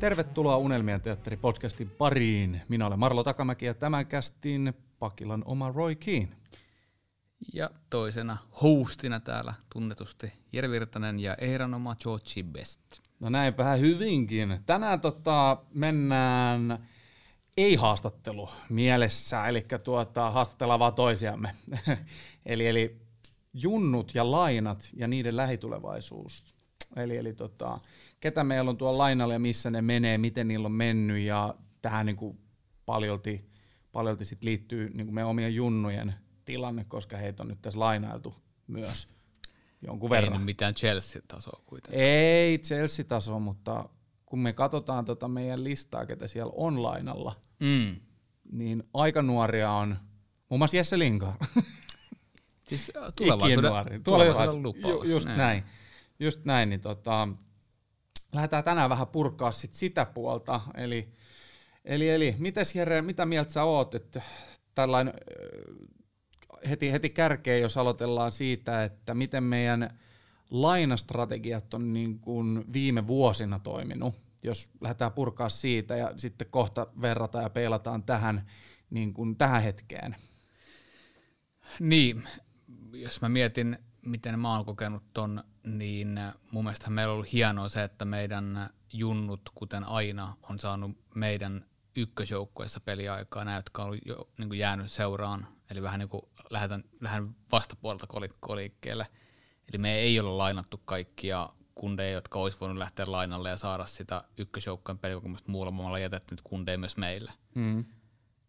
Tervetuloa Unelmien teatteri podcastin pariin. Minä olen Marlo Takamäki ja tämän kästin Pakilan oma Roy Keane. Ja toisena hostina täällä tunnetusti Jere Virtanen ja Eiran oma Georgie Best. No näinpä hyvinkin. Tänään tota, mennään ei-haastattelu mielessä, eli tuota, haastatellaan vaan toisiamme. eli, eli junnut ja lainat ja niiden lähitulevaisuus. Eli, eli tota, ketä meillä on tuolla lainalla ja missä ne menee, miten niillä on mennyt ja tähän niin kuin paljolti, paljolti sit liittyy niin kuin meidän omien junnujen tilanne, koska heitä on nyt tässä lainailtu myös jonkun verran. Ei nyt mitään Chelsea-tasoa kuitenkaan. Ei Chelsea-tasoa, mutta kun me katsotaan tota meidän listaa, ketä siellä on lainalla, Mm. niin aika nuoria on muun muassa Jesse Linka. Siis äh, tulevaisuuden, tulevaisuuden lupaus. Ju, just näin. näin. Just näin, niin tota, lähdetään tänään vähän purkaa sit sitä puolta. Eli, eli, eli mites Jere, mitä mieltä sä oot, että tällainen heti, heti kärkeen, jos aloitellaan siitä, että miten meidän lainastrategiat on niin kuin viime vuosina toiminut, jos lähdetään purkaa siitä ja sitten kohta verrataan ja peilataan tähän, niin kuin tähän hetkeen. Niin, jos mä mietin, miten mä oon kokenut ton, niin mun mielestä meillä on ollut hienoa se, että meidän junnut, kuten aina, on saanut meidän ykkösjoukkueessa peliaikaa, nämä, jotka on jo niin kuin jäänyt seuraan, eli vähän niin kuin lähdetään, lähden vastapuolelta kolikkoon liikkeelle. Eli me ei ole lainattu kaikkia kundeja, jotka olisi voinut lähteä lainalle ja saada sitä ykkösjoukkueen pelikokemusta muulla. Ollaan jätetty nyt kundeja myös meille. Mm.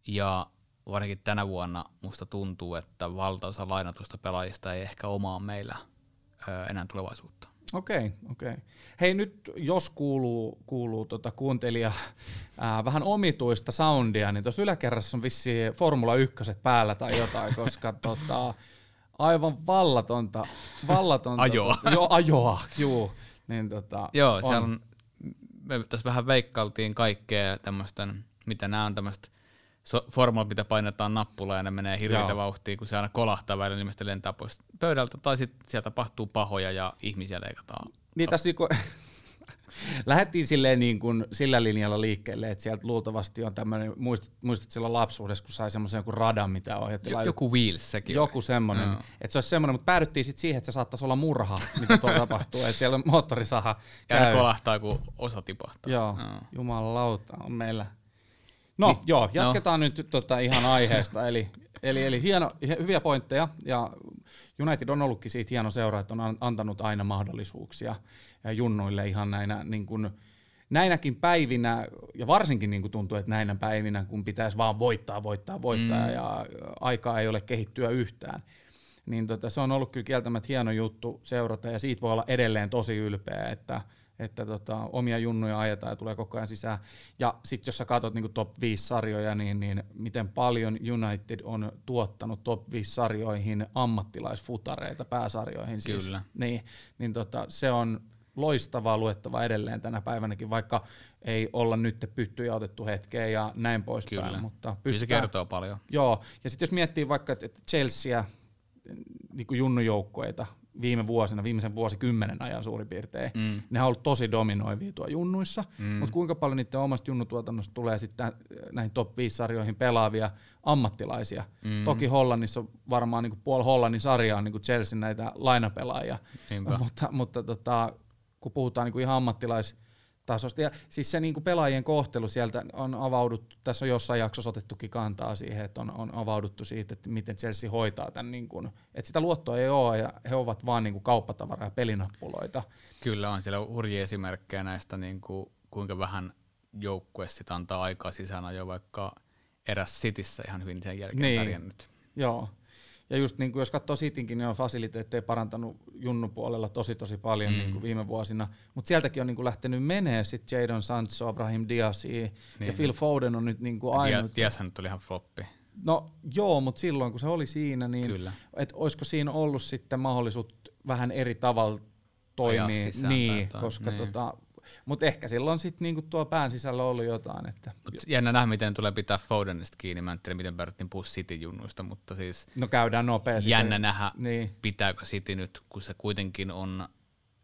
Ja varsinkin tänä vuonna musta tuntuu, että valtaosa lainatusta pelaajista ei ehkä omaa meillä enää tulevaisuutta. Okei, okay, okei. Okay. Hei nyt jos kuuluu, kuuluu tota kuuntelija ää, vähän omituista soundia, niin tuossa yläkerrassa on vissi Formula 1 päällä tai jotain, koska tota, aivan vallatonta, vallatonta Ajoa. Tota, joo, ajoa, juu. Niin, tota, Joo, on. siellä on, me tässä vähän veikkailtiin kaikkea tämmöisten, mitä nämä on tämmöistä so, formulat, mitä painetaan nappulaa ja ne menee hirveitä vauhtia, kun se aina kolahtaa välillä, niin ilmeisesti lentää pois pöydältä, tai sitten sieltä tapahtuu pahoja ja ihmisiä leikataan. Niin tässä niinku, lähdettiin silleen niin kuin sillä linjalla liikkeelle, että sieltä luultavasti on tämmöinen, muistat, muistat silloin lapsuudessa, kun sai semmoisen joku radan, mitä ohjattiin. Jo, joku Wheels, sekin Joku oli. semmoinen, no. että se olisi semmoinen, mutta päädyttiin sitten siihen, että se saattaisi olla murha, mitä tuolla tapahtuu, että siellä moottorisaha käy. käy. kolahtaa, kun osa tipahtaa. Joo, no. jumalauta on meillä. No niin, joo, jatketaan no. nyt tota ihan aiheesta, eli, eli, eli hieno, hyviä pointteja, ja United on ollutkin siitä hieno seura, että on antanut aina mahdollisuuksia junnuille ihan näinä niin kuin, näinäkin päivinä, ja varsinkin niin kuin tuntuu, että näinä päivinä, kun pitäisi vaan voittaa, voittaa, voittaa, mm. ja aikaa ei ole kehittyä yhtään, niin tota, se on ollut kyllä kieltämättä hieno juttu seurata, ja siitä voi olla edelleen tosi ylpeä, että, että tota, omia junnuja ajetaan ja tulee koko ajan sisään. Ja sitten jos sä katsot niin top 5 sarjoja, niin, niin miten paljon United on tuottanut top 5 sarjoihin ammattilaisfutareita pääsarjoihin. Siis, Kyllä. Niin, niin tota, se on loistavaa luettavaa edelleen tänä päivänäkin, vaikka ei olla nyt pyttyjä otettu hetkeen ja näin poispäin. Kyllä. Mutta pystytään, se kertoo paljon. Joo, ja sitten jos miettii vaikka että Chelsea, niin kuin junnujoukkueita, viime vuosina, viimeisen vuosikymmenen ajan suurin piirtein, mm. ne on ollut tosi dominoivia tuo junnuissa, mm. mutta kuinka paljon niiden omasta junnutuotannosta tulee sitten näihin top 5-sarjoihin pelaavia ammattilaisia. Mm. Toki Hollannissa on varmaan niin puoli Hollannin sarjaa on niin Chelsea näitä lainapelaajia, Niinpä. mutta, mutta tota, kun puhutaan niin ihan ammattilais tasosta. Ja siis se niin kuin pelaajien kohtelu sieltä on avauduttu, tässä on jossain jaksossa otettukin kantaa siihen, että on, on avauduttu siitä, että miten Chelsea hoitaa tämän, niin kuin, että sitä luottoa ei ole ja he ovat vaan niin kuin kauppatavaraa ja pelinappuloita. Kyllä on siellä hurjia esimerkkejä näistä, niin kuin, kuinka vähän joukkue sitä antaa aikaa sisään jo vaikka eräs Cityssä ihan hyvin sen jälkeen niin. pärjännyt. Joo. Ja just niin kuin jos katsoo Sitinkin, niin on fasiliteetteja parantanut Junnu puolella tosi tosi paljon mm. niin kuin viime vuosina. Mutta sieltäkin on niin kuin lähtenyt menee sitten Jadon Sancho, Abraham Diasi niin. ja Phil Foden on nyt niin kuin ainut. Diashan nyt oli ihan floppi. No joo, mutta silloin kun se oli siinä, niin Kyllä. et olisiko siinä ollut sitten mahdollisuus vähän eri tavalla toimia, niin, koska niin. tota, Mutta ehkä silloin sitten niinku tuo pään sisällä ollut jotain. Että... Mut jännä nähdä, miten tulee pitää Fodenista kiinni. Mä en tiedä, miten päädyttiin puhua City-junnuista, mutta siis no käydään nopeasti. Jännä nähdä, niin. pitääkö City nyt, kun se kuitenkin on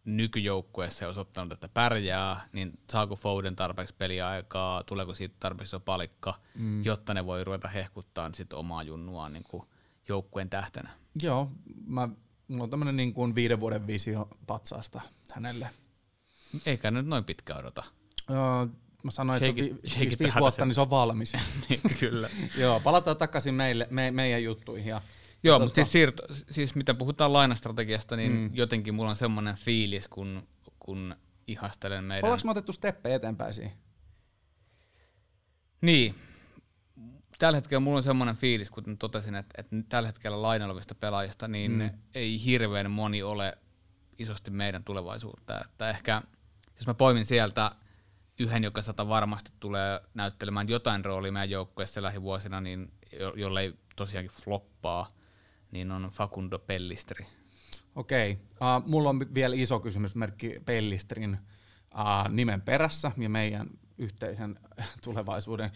nykyjoukkueessa ja osoittanut, että pärjää, niin saako Foden tarpeeksi peliaikaa, tuleeko siitä tarpeeksi jo palikka, mm. jotta ne voi ruveta hehkuttaa sit omaa junnuaan niin kuin joukkueen tähtenä. Joo, mä, mulla on tämmöinen niin kuin viiden vuoden visio patsaasta hänelle. Eikä nyt noin pitkä odota. Uh, mä sanoin, shake että vi- viisi, vuotta, niin se on valmis. niin, kyllä. Joo, palataan takaisin meille, me, meidän juttuihin. Ja, Joo, mutta siis, siirto, siis mitä puhutaan lainastrategiasta, niin mm. jotenkin mulla on semmoinen fiilis, kun, kun ihastelen meidän... Ollaanko me otettu steppe eteenpäin siihen? Niin. Tällä hetkellä mulla on semmoinen fiilis, kuten totesin, että, että tällä hetkellä lainalvista pelaajista, niin mm. ei hirveän moni ole isosti meidän tulevaisuutta. Että ehkä jos mä poimin sieltä yhden, joka sata varmasti tulee näyttelemään jotain roolia meidän joukkueessa lähivuosina, niin jo, jollei tosiaankin floppaa, niin on Facundo Pellistri. Okei. Okay. Uh, mulla on vielä iso kysymysmerkki Pellistrin uh, nimen perässä ja meidän yhteisen tulevaisuuden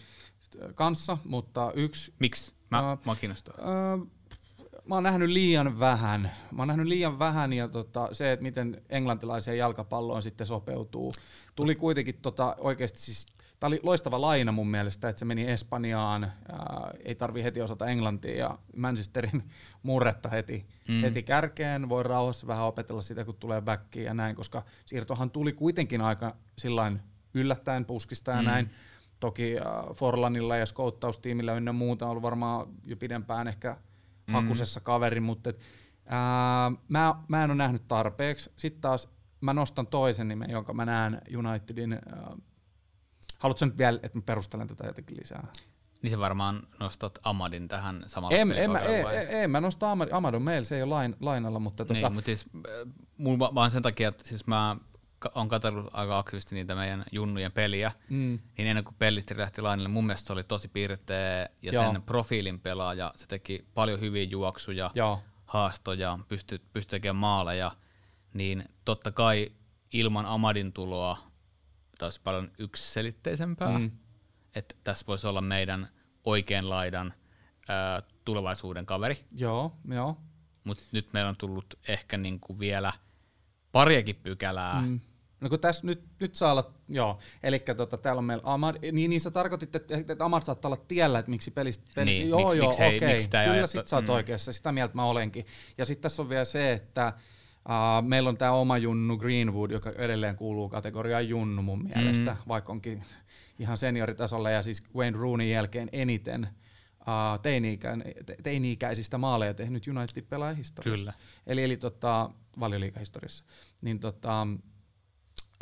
kanssa, mutta yksi... Miksi? Mä, uh, mä kiinnostaa. Uh, mä oon nähnyt liian vähän. Mä oon nähnyt liian vähän ja tota, se, että miten englantilaiseen jalkapalloon sitten sopeutuu. Tuli kuitenkin tota, oikeasti siis, tää oli loistava laina mun mielestä, että se meni Espanjaan, ää, ei tarvi heti osata englantia ja Manchesterin murretta heti, mm. heti kärkeen. Voi rauhassa vähän opetella sitä, kun tulee backiin ja näin, koska siirtohan tuli kuitenkin aika sillain yllättäen puskista ja mm. näin. Toki äh, Forlanilla ja skouttaustiimillä ynnä muuta on ollut varmaan jo pidempään ehkä – mm. hakusessa kaveri, mutta et, ää, mä, mä en ole nähnyt tarpeeksi. Sitten taas mä nostan toisen nimen, jonka mä näen Unitedin. Ää, haluatko nyt vielä, että mä perustelen tätä jotenkin lisää? Niin se varmaan nostat Amadin tähän samalle en, en, mä, en, en, mä nosta Amad, Amadon meillä, se ei ole lain, lainalla, mutta... Tota... Niin, mutta siis mulla vaan sen takia, että siis mä on katsellut aika aktiivisesti niitä meidän junnujen peliä, mm. niin ennen kuin Pellistri lähti lainalle, mun mielestä se oli tosi piirteä ja Joo. sen profiilin pelaaja, se teki paljon hyviä juoksuja, Joo. haastoja, pystyi, pystyi tekemään maaleja, niin totta kai ilman Amadin tuloa taas paljon yksiselitteisempää, mm. että tässä voisi olla meidän oikean laidan ää, tulevaisuuden kaveri. Joo, joo. Mutta nyt meillä on tullut ehkä niinku vielä pariakin pykälää, mm No kun tässä nyt, nyt saa olla, joo, eli tota, täällä on meillä Amad, niin, niin sä tarkoitit, että, että Amad saattaa olla tiellä, että miksi pelistä, peli, niin, joo miksi, joo, okei, okay. miksi kyllä sit sä oot mm. oikeassa, sitä mieltä mä olenkin. Ja sitten tässä on vielä se, että uh, meillä on tämä oma junnu Greenwood, joka edelleen kuuluu kategoriaan junnu mun mielestä, mm. vaikka onkin ihan senioritasolla ja siis Wayne Rooney jälkeen eniten uh, teini-ikäisistä maaleja tehnyt United pelaajahistoriassa. Kyllä. Eli, eli tota, valioliikahistoriassa. Niin tota,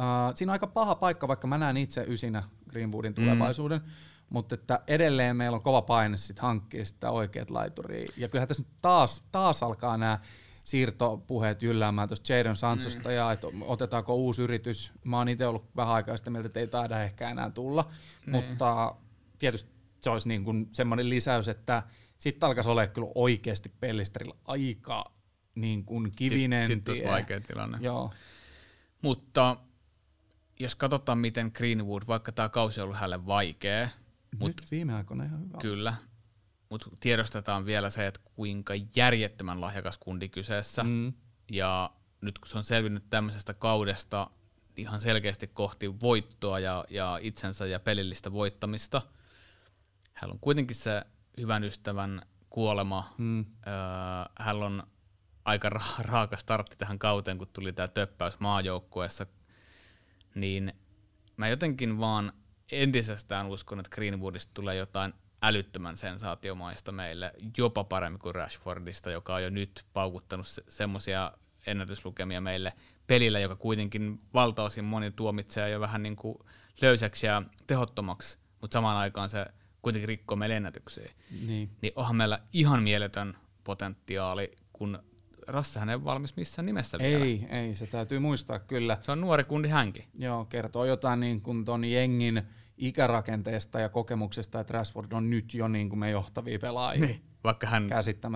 Uh, siinä on aika paha paikka, vaikka mä näen itse ysinä Greenwoodin mm. tulevaisuuden, mm. mutta että edelleen meillä on kova paine sit hankkia sitä oikeat laituria. Ja kyllähän tässä taas, taas alkaa nämä siirtopuheet jylläämään tuosta Jadon Sansosta mm. ja että otetaanko uusi yritys. Mä oon itse ollut vähän aikaa sitä mieltä, että ei taida ehkä enää tulla, mm. mutta tietysti se olisi niin kuin semmoinen lisäys, että sitten alkaisi olla kyllä oikeasti pellisterillä aika niin kuin kivinen Sitten sit vaikea tilanne. Joo. Mutta jos katsotaan, miten Greenwood, vaikka tämä kausi on ollut hänelle vaikea. Nyt mut, viime aikoina ihan hyvä. Kyllä, mutta tiedostetaan vielä se, että kuinka järjettömän lahjakas kundi kyseessä. Mm. Ja nyt kun se on selvinnyt tämmöisestä kaudesta ihan selkeästi kohti voittoa ja, ja itsensä ja pelillistä voittamista, hän on kuitenkin se hyvän ystävän kuolema. Mm. Öö, hän on aika ra- raaka startti tähän kauteen, kun tuli tämä töppäys maajoukkueessa niin mä jotenkin vaan entisestään uskon, että Greenwoodista tulee jotain älyttömän sensaatiomaista meille, jopa paremmin kuin Rashfordista, joka on jo nyt paukuttanut se, semmoisia ennätyslukemia meille pelillä, joka kuitenkin valtaosin moni tuomitsee jo vähän niin kuin löysäksi ja tehottomaksi, mutta samaan aikaan se kuitenkin rikkoo meille ennätyksiä. Niin. niin onhan meillä ihan mieletön potentiaali, kun Rassahan ei ole valmis missään nimessä vielä. Ei, ei, se täytyy muistaa kyllä. Se on nuori kundi hänkin. Joo, kertoo jotain niin kuin ton jengin ikärakenteesta ja kokemuksesta, että Rashford on nyt jo niin kuin me johtavia pelaajia. Niin, vaikka hän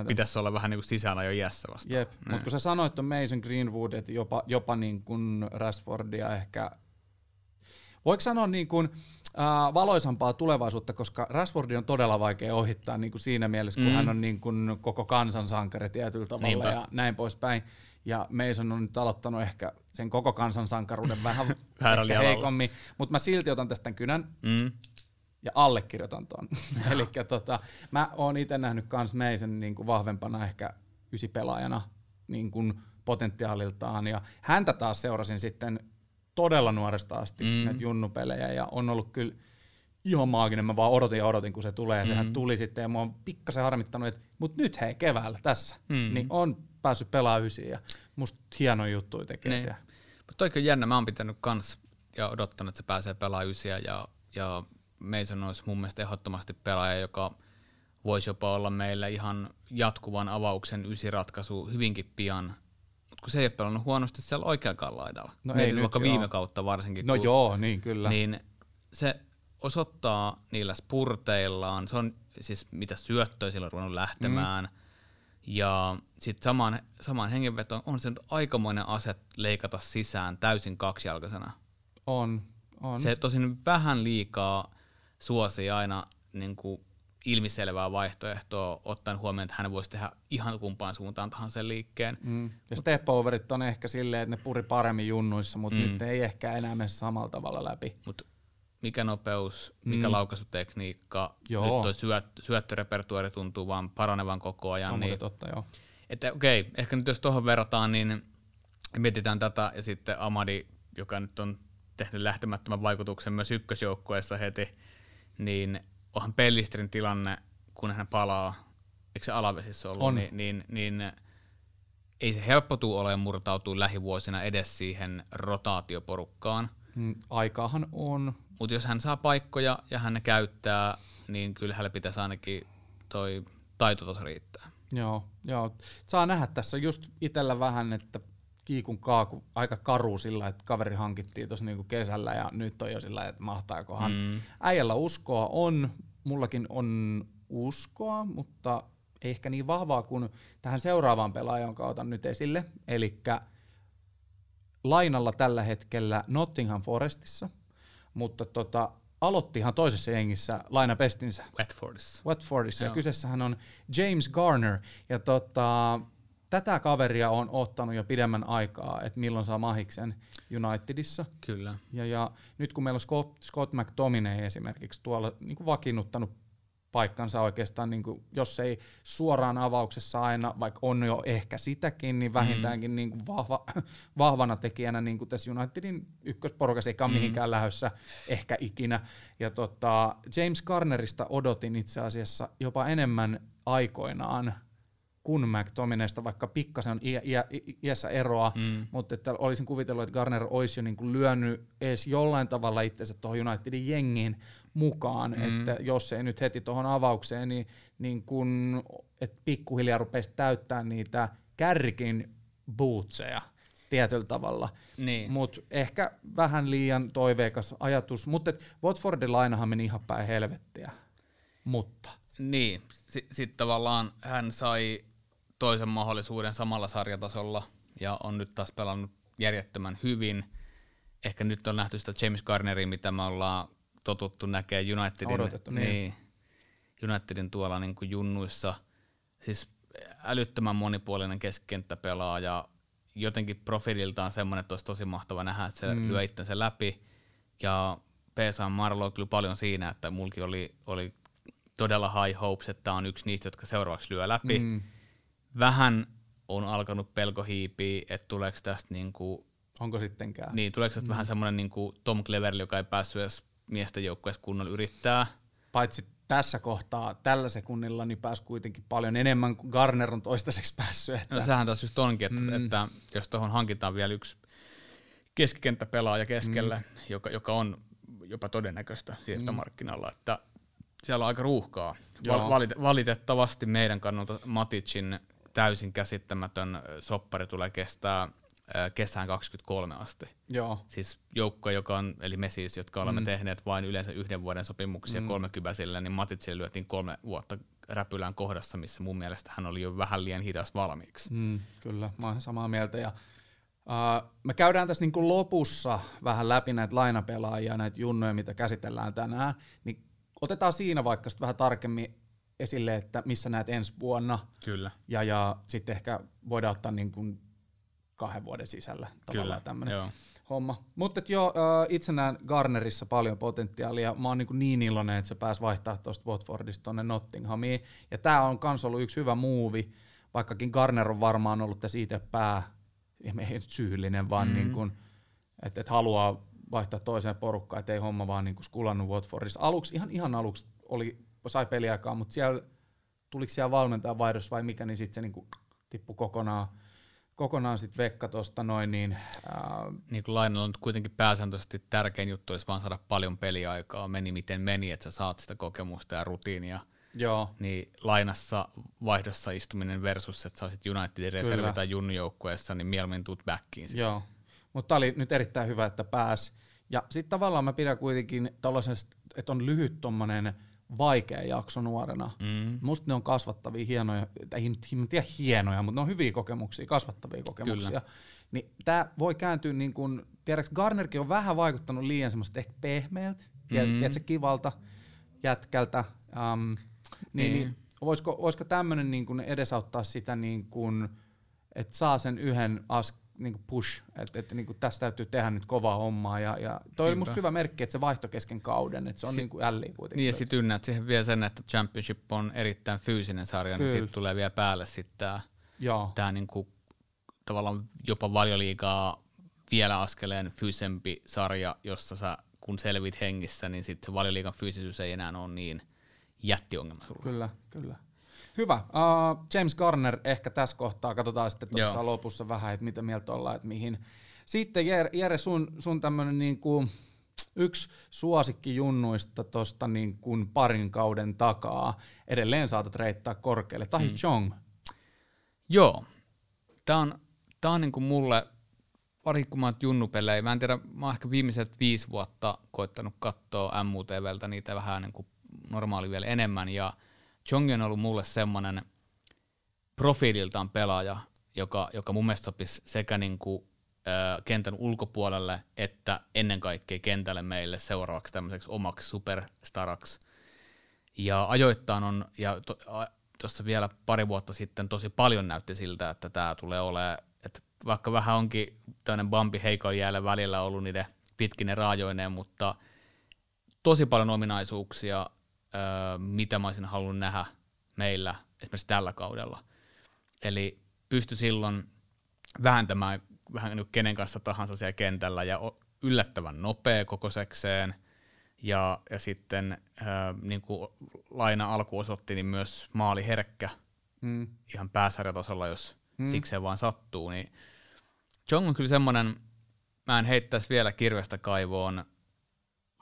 pitäisi olla vähän niin kuin sisällä jo iässä vasta. Jep, mutta kun sä sanoit on Mason Greenwood, että jopa, jopa niin kuin Rashfordia ehkä voiko sanoa niin kuin, äh, valoisampaa tulevaisuutta, koska Rashfordi on todella vaikea ohittaa niin kuin siinä mielessä, kun mm. hän on niin kuin koko kansansankari tietyllä tavalla Niinpä. ja näin poispäin. Ja Mason on nyt aloittanut ehkä sen koko kansansankaruuden vähän ehkä heikommin, mutta mä silti otan tästä kynän mm. ja allekirjoitan ton. Eli tota, mä oon itse nähnyt kans Mason niin kuin vahvempana ehkä ysipelaajana niin kuin potentiaaliltaan, ja häntä taas seurasin sitten todella nuoresta asti mm. näitä junnupelejä, ja on ollut kyllä ihan maaginen, mä vaan odotin ja odotin, kun se tulee, ja mm. sehän tuli sitten, ja mä oon pikkasen harmittanut, että mut nyt hei, keväällä tässä, mm. niin on päässyt pelaamaan ysiin, ja musta hieno juttu tekee niin. siellä. Mutta toikin on jännä, mä oon pitänyt kans ja odottanut, että se pääsee pelaamaan ysiä, ja, ja Mason olisi mun mielestä ehdottomasti pelaaja, joka voisi jopa olla meillä ihan jatkuvan avauksen ysiratkaisu hyvinkin pian, kun se ei ole pelannut huonosti siellä oikeakaan laidalla. No ei nyt, vaikka joo. viime kautta varsinkin. No kun, joo, niin kyllä. Niin se osoittaa niillä spurteillaan, se on siis mitä syöttöä sillä on ruvennut lähtemään, mm. ja sitten samaan, samaan hengenvetoon on se nyt aikamoinen aset leikata sisään täysin kaksijalkaisena. On, on. Se tosin vähän liikaa suosii aina niin kuin ilmiselvää vaihtoehtoa, ottaen huomioon, että hän voisi tehdä ihan kumpaan suuntaan tahansa liikkeen. Mm. Ja step overit on ehkä silleen, että ne puri paremmin junnuissa, mutta mm. nyt ei ehkä enää mene samalla tavalla läpi. Mut mikä nopeus, mikä mm. laukaisutekniikka, joo. nyt toi syöt, syöttörepertuaari tuntuu vaan paranevan koko ajan. Se on niin, totta, joo. Että okei, okay, ehkä nyt jos tuohon verrataan, niin mietitään tätä ja sitten Amadi, joka nyt on tehnyt lähtemättömän vaikutuksen myös ykkösjoukkueessa heti, niin onhan Pellistrin tilanne, kun hän palaa, eikö se alavesissä ollut, on. Niin, niin, niin ei se helppo tule olemaan murtautua lähivuosina edes siihen rotaatioporukkaan. Mm, aikaahan on. Mutta jos hän saa paikkoja ja hän ne käyttää, niin kyllä hänelle pitäisi ainakin toi taitotaso riittää. Joo, joo. Saa nähdä tässä just itsellä vähän, että kiikun kaaku aika karu sillä, että kaveri hankittiin tuossa niinku kesällä ja nyt on jo sillä, että mahtaakohan. Mm. Äijällä uskoa on, mullakin on uskoa, mutta ei ehkä niin vahvaa kuin tähän seuraavaan pelaajaan, jonka otan nyt esille. Eli lainalla tällä hetkellä Nottingham Forestissa, mutta tota, aloitti ihan toisessa jengissä lainapestinsä. Watfordissa. Watfordissa. Ja kyseessähän on James Garner. Ja tota, tätä kaveria on ottanut jo pidemmän aikaa, että milloin saa mahiksen Unitedissa. Kyllä. Ja, ja nyt kun meillä on Scott, Scott McTominay esimerkiksi tuolla niin kuin vakiinnuttanut paikkansa oikeastaan, niin kuin, jos ei suoraan avauksessa aina, vaikka on jo ehkä sitäkin, niin vähintäänkin mm. niin kuin vahva, vahvana tekijänä niin kuin tässä Unitedin ykkösporukassa, eikä mm. mihinkään lähössä ehkä ikinä. Ja tota, James Garnerista odotin itse asiassa jopa enemmän aikoinaan kun McTominaysta, vaikka pikkasen on iä, iä, iässä eroa, mm. mutta että olisin kuvitellut, että Garner olisi jo niin kuin lyönyt edes jollain tavalla itsensä tuohon Unitedin jengiin mukaan, mm. että jos ei nyt heti tuohon avaukseen, niin, niin kun, että pikkuhiljaa rupeisi täyttää niitä kärkin bootseja tietyllä tavalla. Niin. Mutta ehkä vähän liian toiveikas ajatus, mutta Watfordin lainahan meni ihan päin helvettiä. Mutta. Niin, sitten tavallaan hän sai toisen mahdollisuuden samalla sarjatasolla ja on nyt taas pelannut järjettömän hyvin. Ehkä nyt on nähty sitä James Garneria, mitä me ollaan totuttu näkee Unitedin, Odotettu, niin. niin. Unitedin tuolla niin kuin junnuissa. Siis älyttömän monipuolinen keskikenttäpelaaja, jotenkin profiililtaan semmoinen, että olisi tosi mahtava nähdä, että se mm. lyö itsensä läpi. Ja PSA Marlo kyllä paljon siinä, että mulki oli, oli todella high hopes, että tämä on yksi niistä, jotka seuraavaksi lyö läpi. Mm vähän on alkanut pelko hiipiä, että tuleeko tästä niinku, Onko sittenkään? Niin, tuleeko tästä mm. vähän semmoinen niinku Tom Cleverly, joka ei päässyt edes miesten joukkueessa kunnolla yrittää. Paitsi tässä kohtaa, tällä sekunnilla, niin pääsi kuitenkin paljon enemmän kuin Garner on toistaiseksi päässyt. Että... No sehän taas just onkin, että, mm. että jos tuohon hankitaan vielä yksi keskikenttäpelaaja keskelle, mm. joka, joka on jopa todennäköistä siirtomarkkinalla, mm. että siellä on aika ruuhkaa. Val- valitettavasti meidän kannalta Maticin täysin käsittämätön soppari tulee kestää kesään 23 asti. Joo. Siis joukko, joka on, eli me siis, jotka olemme mm. tehneet vain yleensä yhden vuoden sopimuksia mm. 30 niin Matitsille lyötiin kolme vuotta räpylään kohdassa, missä mun mielestä hän oli jo vähän liian hidas valmiiksi. Mm, kyllä, mä olen samaa mieltä. Ja Uh, me käydään tässä niinku lopussa vähän läpi näitä lainapelaajia, näitä junnoja, mitä käsitellään tänään, niin otetaan siinä vaikka vähän tarkemmin esille, että missä näet ensi vuonna. Kyllä. Ja, ja sitten ehkä voidaan ottaa niin kuin kahden vuoden sisällä tavallaan tämmöinen homma. Mutta joo, itse näen Garnerissa paljon potentiaalia. Mä oon niin, niin iloinen, että se pääsi vaihtaa tuosta Watfordista tuonne Nottinghamiin. Ja tämä on myös ollut yksi hyvä muuvi, vaikkakin Garner on varmaan ollut tässä itse pää, ei syyllinen, vaan mm-hmm. niin kuin, että, että haluaa vaihtaa toiseen porukkaan, ettei homma vaan niin kuin skulannut Watfordissa. Aluksi, ihan, ihan aluksi oli, sai peliaikaa, mutta siellä, tuliko siellä valmentajan vaihdos vai mikä, niin sitten se niin kuin tippui kokonaan kokonaan sitten Vekka tuosta noin, niin... Ää... Niin kuin lainalla on kuitenkin pääsääntöisesti tärkein juttu olisi vaan saada paljon peliaikaa, meni miten meni, että sä saat sitä kokemusta ja rutiinia. Joo. Niin lainassa vaihdossa istuminen versus, että sä olisit Unitedin reservi tai junnujoukkueessa, niin mieluummin tuut backiin. Siis. Joo, mutta oli nyt erittäin hyvä, että pääs. Ja sitten tavallaan mä pidän kuitenkin tällaisesta, että on lyhyt tommonen vaikea jakso nuorena. Mm. Musta ne on kasvattavia, hienoja, ei nyt tiedä hienoja, mutta ne on hyviä kokemuksia, kasvattavia kokemuksia. Kyllä. Niin tämä voi kääntyä niin kuin, tiedätkö, Garnerkin on vähän vaikuttanut liian semmoista ehkä pehmeältä, mm. tiedätkö, kivalta jätkältä. Um, niin, niin. niin voisiko, voisiko tämmöinen niin kuin edesauttaa sitä, niin kuin, että saa sen yhden askeleen niinku push, että et, niinku tästä täytyy tehdä nyt kovaa hommaa. Ja, ja toi oli musta hyvä merkki, että se vaihto kesken kauden, että se on si- niinku älli kuitenkin. Niin ja sitten ynnät siihen vielä sen, että Championship on erittäin fyysinen sarja, Kyllä. niin sitten tulee vielä päälle sitten tämä tää niinku, tavallaan jopa valioliigaa vielä askeleen fyysempi sarja, jossa sä kun selvit hengissä, niin sitten se valioliigan fyysisyys ei enää ole niin jättiongelma sulle. Kyllä, kyllä. Hyvä. Uh, James Garner ehkä tässä kohtaa. Katsotaan sitten tuossa lopussa vähän, että mitä mieltä ollaan, että mihin. Sitten Jere, sun, sun tämmöinen niin kuin, yksi suosikki junnuista tuosta niin kuin parin kauden takaa. Edelleen saatat reittää korkealle. Tahi mm. Chong. Joo. Tämä on, tää on niin kuin mulle, varsinkin kun mä oon junnupelejä, mä en tiedä, mä oon ehkä viimeiset viisi vuotta koittanut katsoa MUTVltä niitä vähän niin kuin normaali vielä enemmän, ja – Chongi on ollut mulle semmoinen profiililtaan pelaaja, joka, joka mun mielestä sopisi sekä niin kuin, ö, kentän ulkopuolelle että ennen kaikkea kentälle meille seuraavaksi tämmöiseksi omaksi superstaraksi. Ja ajoittain on, ja tuossa to, vielä pari vuotta sitten tosi paljon näytti siltä, että tämä tulee olemaan, että vaikka vähän onkin tämmöinen bambi heikon jäällä välillä ollut niiden pitkinen raajoineen, mutta tosi paljon ominaisuuksia, mitä mä olisin halunnut nähdä meillä esimerkiksi tällä kaudella. Eli pysty silloin vääntämään vähän nyt kenen kanssa tahansa siellä kentällä ja yllättävän nopea kokosekseen. Ja, ja sitten äh, niin kuin Laina alku osoitti, niin myös maali herkkä mm. ihan pääsarjatasolla, jos mm. sikseen vaan sattuu. Niin Jong on kyllä semmoinen, mä en heittäisi vielä kirvestä kaivoon,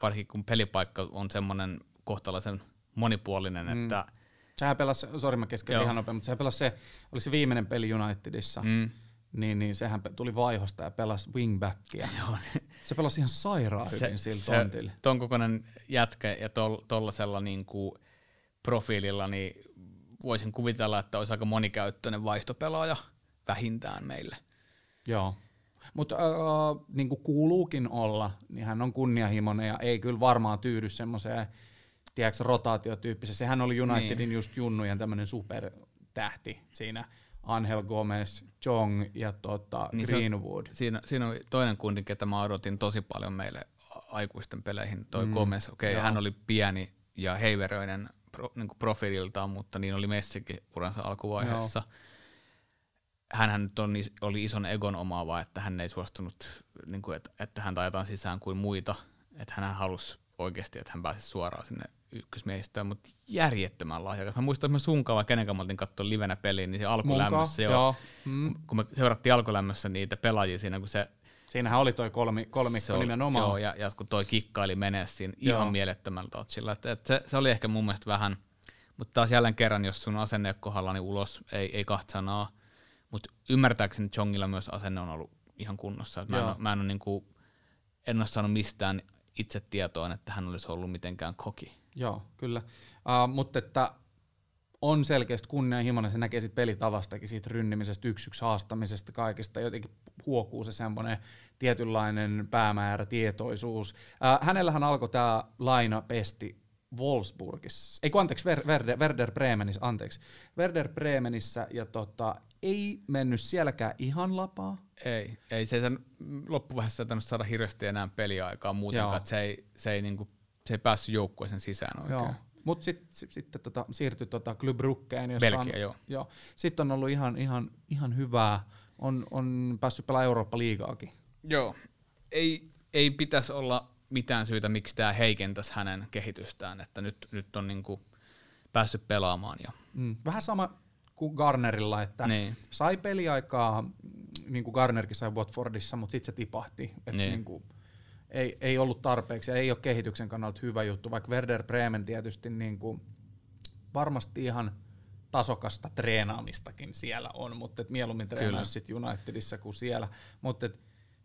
varsinkin kun pelipaikka on semmoinen kohtalaisen monipuolinen, mm. että Sehän pelasi, sori mä kesken ihan nopein, mutta sehän pelasi se, oli se viimeinen peli Unitedissa, mm. niin, niin sehän tuli vaihosta ja pelasi wingbackia. Joo. Se pelasi ihan sairaan se, hyvin sillä se, tontilla. Ton kokoinen jätkä ja tollasella tol, niin kuin profiililla, niin voisin kuvitella, että olisi aika monikäyttöinen vaihtopelaaja vähintään meille. Joo. Mutta äh, niin kuin kuuluukin olla, niin hän on kunnianhimoinen ja ei kyllä varmaan tyydy semmoiseen tiedätkö, rotaatiotyyppisessä. Sehän oli Unitedin niin. just junnujen tämmöinen supertähti siinä. Angel Gomez, Jong ja tota niin Greenwood. On, siinä, siinä on toinen kundi, ketä mä odotin tosi paljon meille aikuisten peleihin. Toi mm, Gomez, okei, okay, hän oli pieni ja heiveröinen pro, niin profiililtaan, mutta niin oli Messikin uransa alkuvaiheessa. Joo. Hänhän nyt on, oli ison egon omaava, että hän ei suostunut, niin kuin, että, että hän ajetaan sisään kuin muita. Että hän halusi oikeasti, että hän pääsisi suoraan sinne ykkösmiehistöön, mutta järjettömän lahjakas. Mä muistan, että mä sunkaan vai kenen kanssa katsoa livenä peliin, niin se alkulämmössä jo, joo. Mm. kun me seurattiin alkulämmössä niitä pelaajia siinä, kun se Siinähän oli toi kolmi, kolmikko nimenomaan. Joo, ja, ja kun toi kikkaili menee siinä joo. ihan mielettömällä touchilla. Et, et se, se, oli ehkä mun mielestä vähän, mutta taas jälleen kerran, jos sun asenne on kohdalla, niin ulos ei, ei kahta sanaa. Mutta ymmärtääkseni Chongilla myös asenne on ollut ihan kunnossa. Et mä, en, mä en, ole niinku, en ole saanut mistään itse tietoon, että hän olisi ollut mitenkään koki. Joo, kyllä. Uh, mutta että on selkeästi kunnianhimoinen, se näkee siitä pelitavastakin, siitä rynnimisestä, yksi yksi haastamisesta, kaikista, jotenkin huokuu se semmoinen tietynlainen päämäärä, tietoisuus. Äh, hänellähän alkoi tämä laina pesti Wolfsburgissa, ei kun anteeksi, Ver, Werder, Werder Bremenissä, anteeksi, Werder Bremenissä, ja tota, ei mennyt sielläkään ihan lapaa. Ei, ei se sen loppuvaiheessa saada hirveästi enää peliaikaa muutenkaan, että se ei, se ei, niinku, se ei päässyt joukkueeseen sisään oikein. Joo. Mutta sitten sit, sit, tota, siirtyi tota Club Bruggeen, jossa Belgia, on, joo. joo. Sitten on ollut ihan, ihan, ihan hyvää, on, on päässyt pelaamaan Eurooppa-liigaakin. Joo, ei, ei pitäisi olla mitään syytä, miksi tämä heikentäisi hänen kehitystään, että nyt, nyt on niinku päässyt pelaamaan jo. Mm. Vähän sama kuin Garnerilla, että niin. sai peliaikaa, niin kuin Garnerkin sai Watfordissa, mutta sitten se tipahti. Että niin. niin kuin, ei, ei ollut tarpeeksi ja ei ole kehityksen kannalta hyvä juttu, vaikka Werder Bremen tietysti niin kuin, varmasti ihan tasokasta treenaamistakin siellä on, mutta et mieluummin treenaisi sitten Unitedissa kuin siellä. Mutta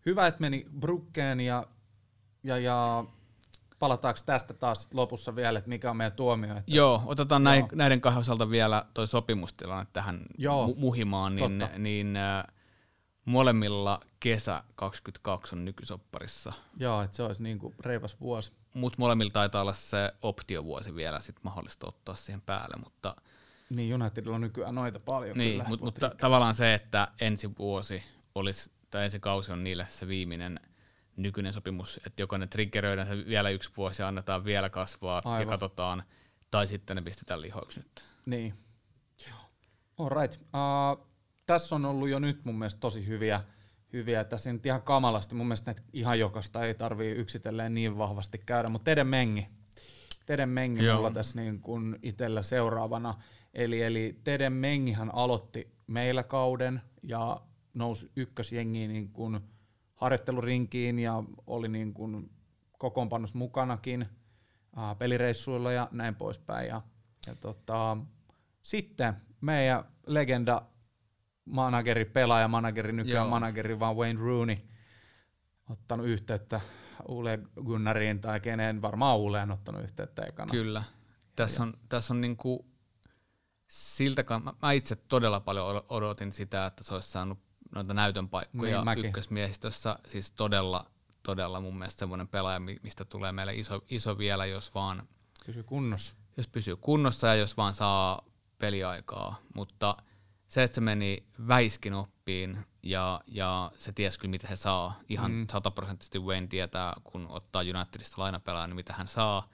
hyvä, että meni Brukkeen ja ja, ja palataanko tästä taas sit lopussa vielä, että mikä on meidän tuomio? Että, Joo, otetaan joo. näiden kahden osalta vielä toi sopimustilanne tähän joo, mu- muhimaan, niin, niin äh, molemmilla kesä 22 on nykysopparissa. Joo, että se olisi niin kuin reipas vuosi. Mutta molemmilla taitaa olla se optiovuosi vielä sit mahdollista ottaa siihen päälle, mutta... Niin, Unitedilla on nykyään noita paljon Niin, mutta mut, mut tavallaan se, että ensi vuosi olisi, tai ensi kausi on niille se viimeinen nykyinen sopimus, että joko ne triggeröidään se vielä yksi vuosi ja annetaan vielä kasvaa Aivan. ja katsotaan, tai sitten ne pistetään lihoiksi nyt. Niin. All right. Uh, tässä on ollut jo nyt mun mielestä tosi hyviä, hyviä. Tässä nyt ihan kamalasti, mun mielestä näitä ihan jokasta ei tarvii yksitellen niin vahvasti käydä, mutta Teden Mengi. Teden Mengi Joo. mulla tässä niin kuin itsellä seuraavana. Eli, eli Teden Mengihan aloitti meillä kauden ja nousi ykkösjengiin niin kuin – harjoittelurinkiin ja oli niin kuin kokoonpanossa mukanakin ää, pelireissuilla ja näin poispäin. Ja, ja tota, sitten meidän legenda manageri, pelaaja, manageri, nykyään Joo. manageri, vaan Wayne Rooney, ottanut yhteyttä Ule Gunnariin tai kenen, varmaan Ule on ottanut yhteyttä ekana. Kyllä. Tässä on, tässä on niinku siltä, mä, mä itse todella paljon odotin sitä, että se olisi saanut noita näytön paikkoja niin, ykkösmiehistössä. Siis todella, todella mun mielestä semmoinen pelaaja, mistä tulee meille iso, iso vielä, jos vaan... Pysyy kunnossa. Jos pysyy kunnossa ja jos vaan saa peliaikaa. Mutta se, että se meni väiskin oppiin ja, ja se ties kyllä, mitä he saa. Ihan mm. sataprosenttisesti Wayne tietää, kun ottaa Unitedista lainapelaa, niin mitä hän saa.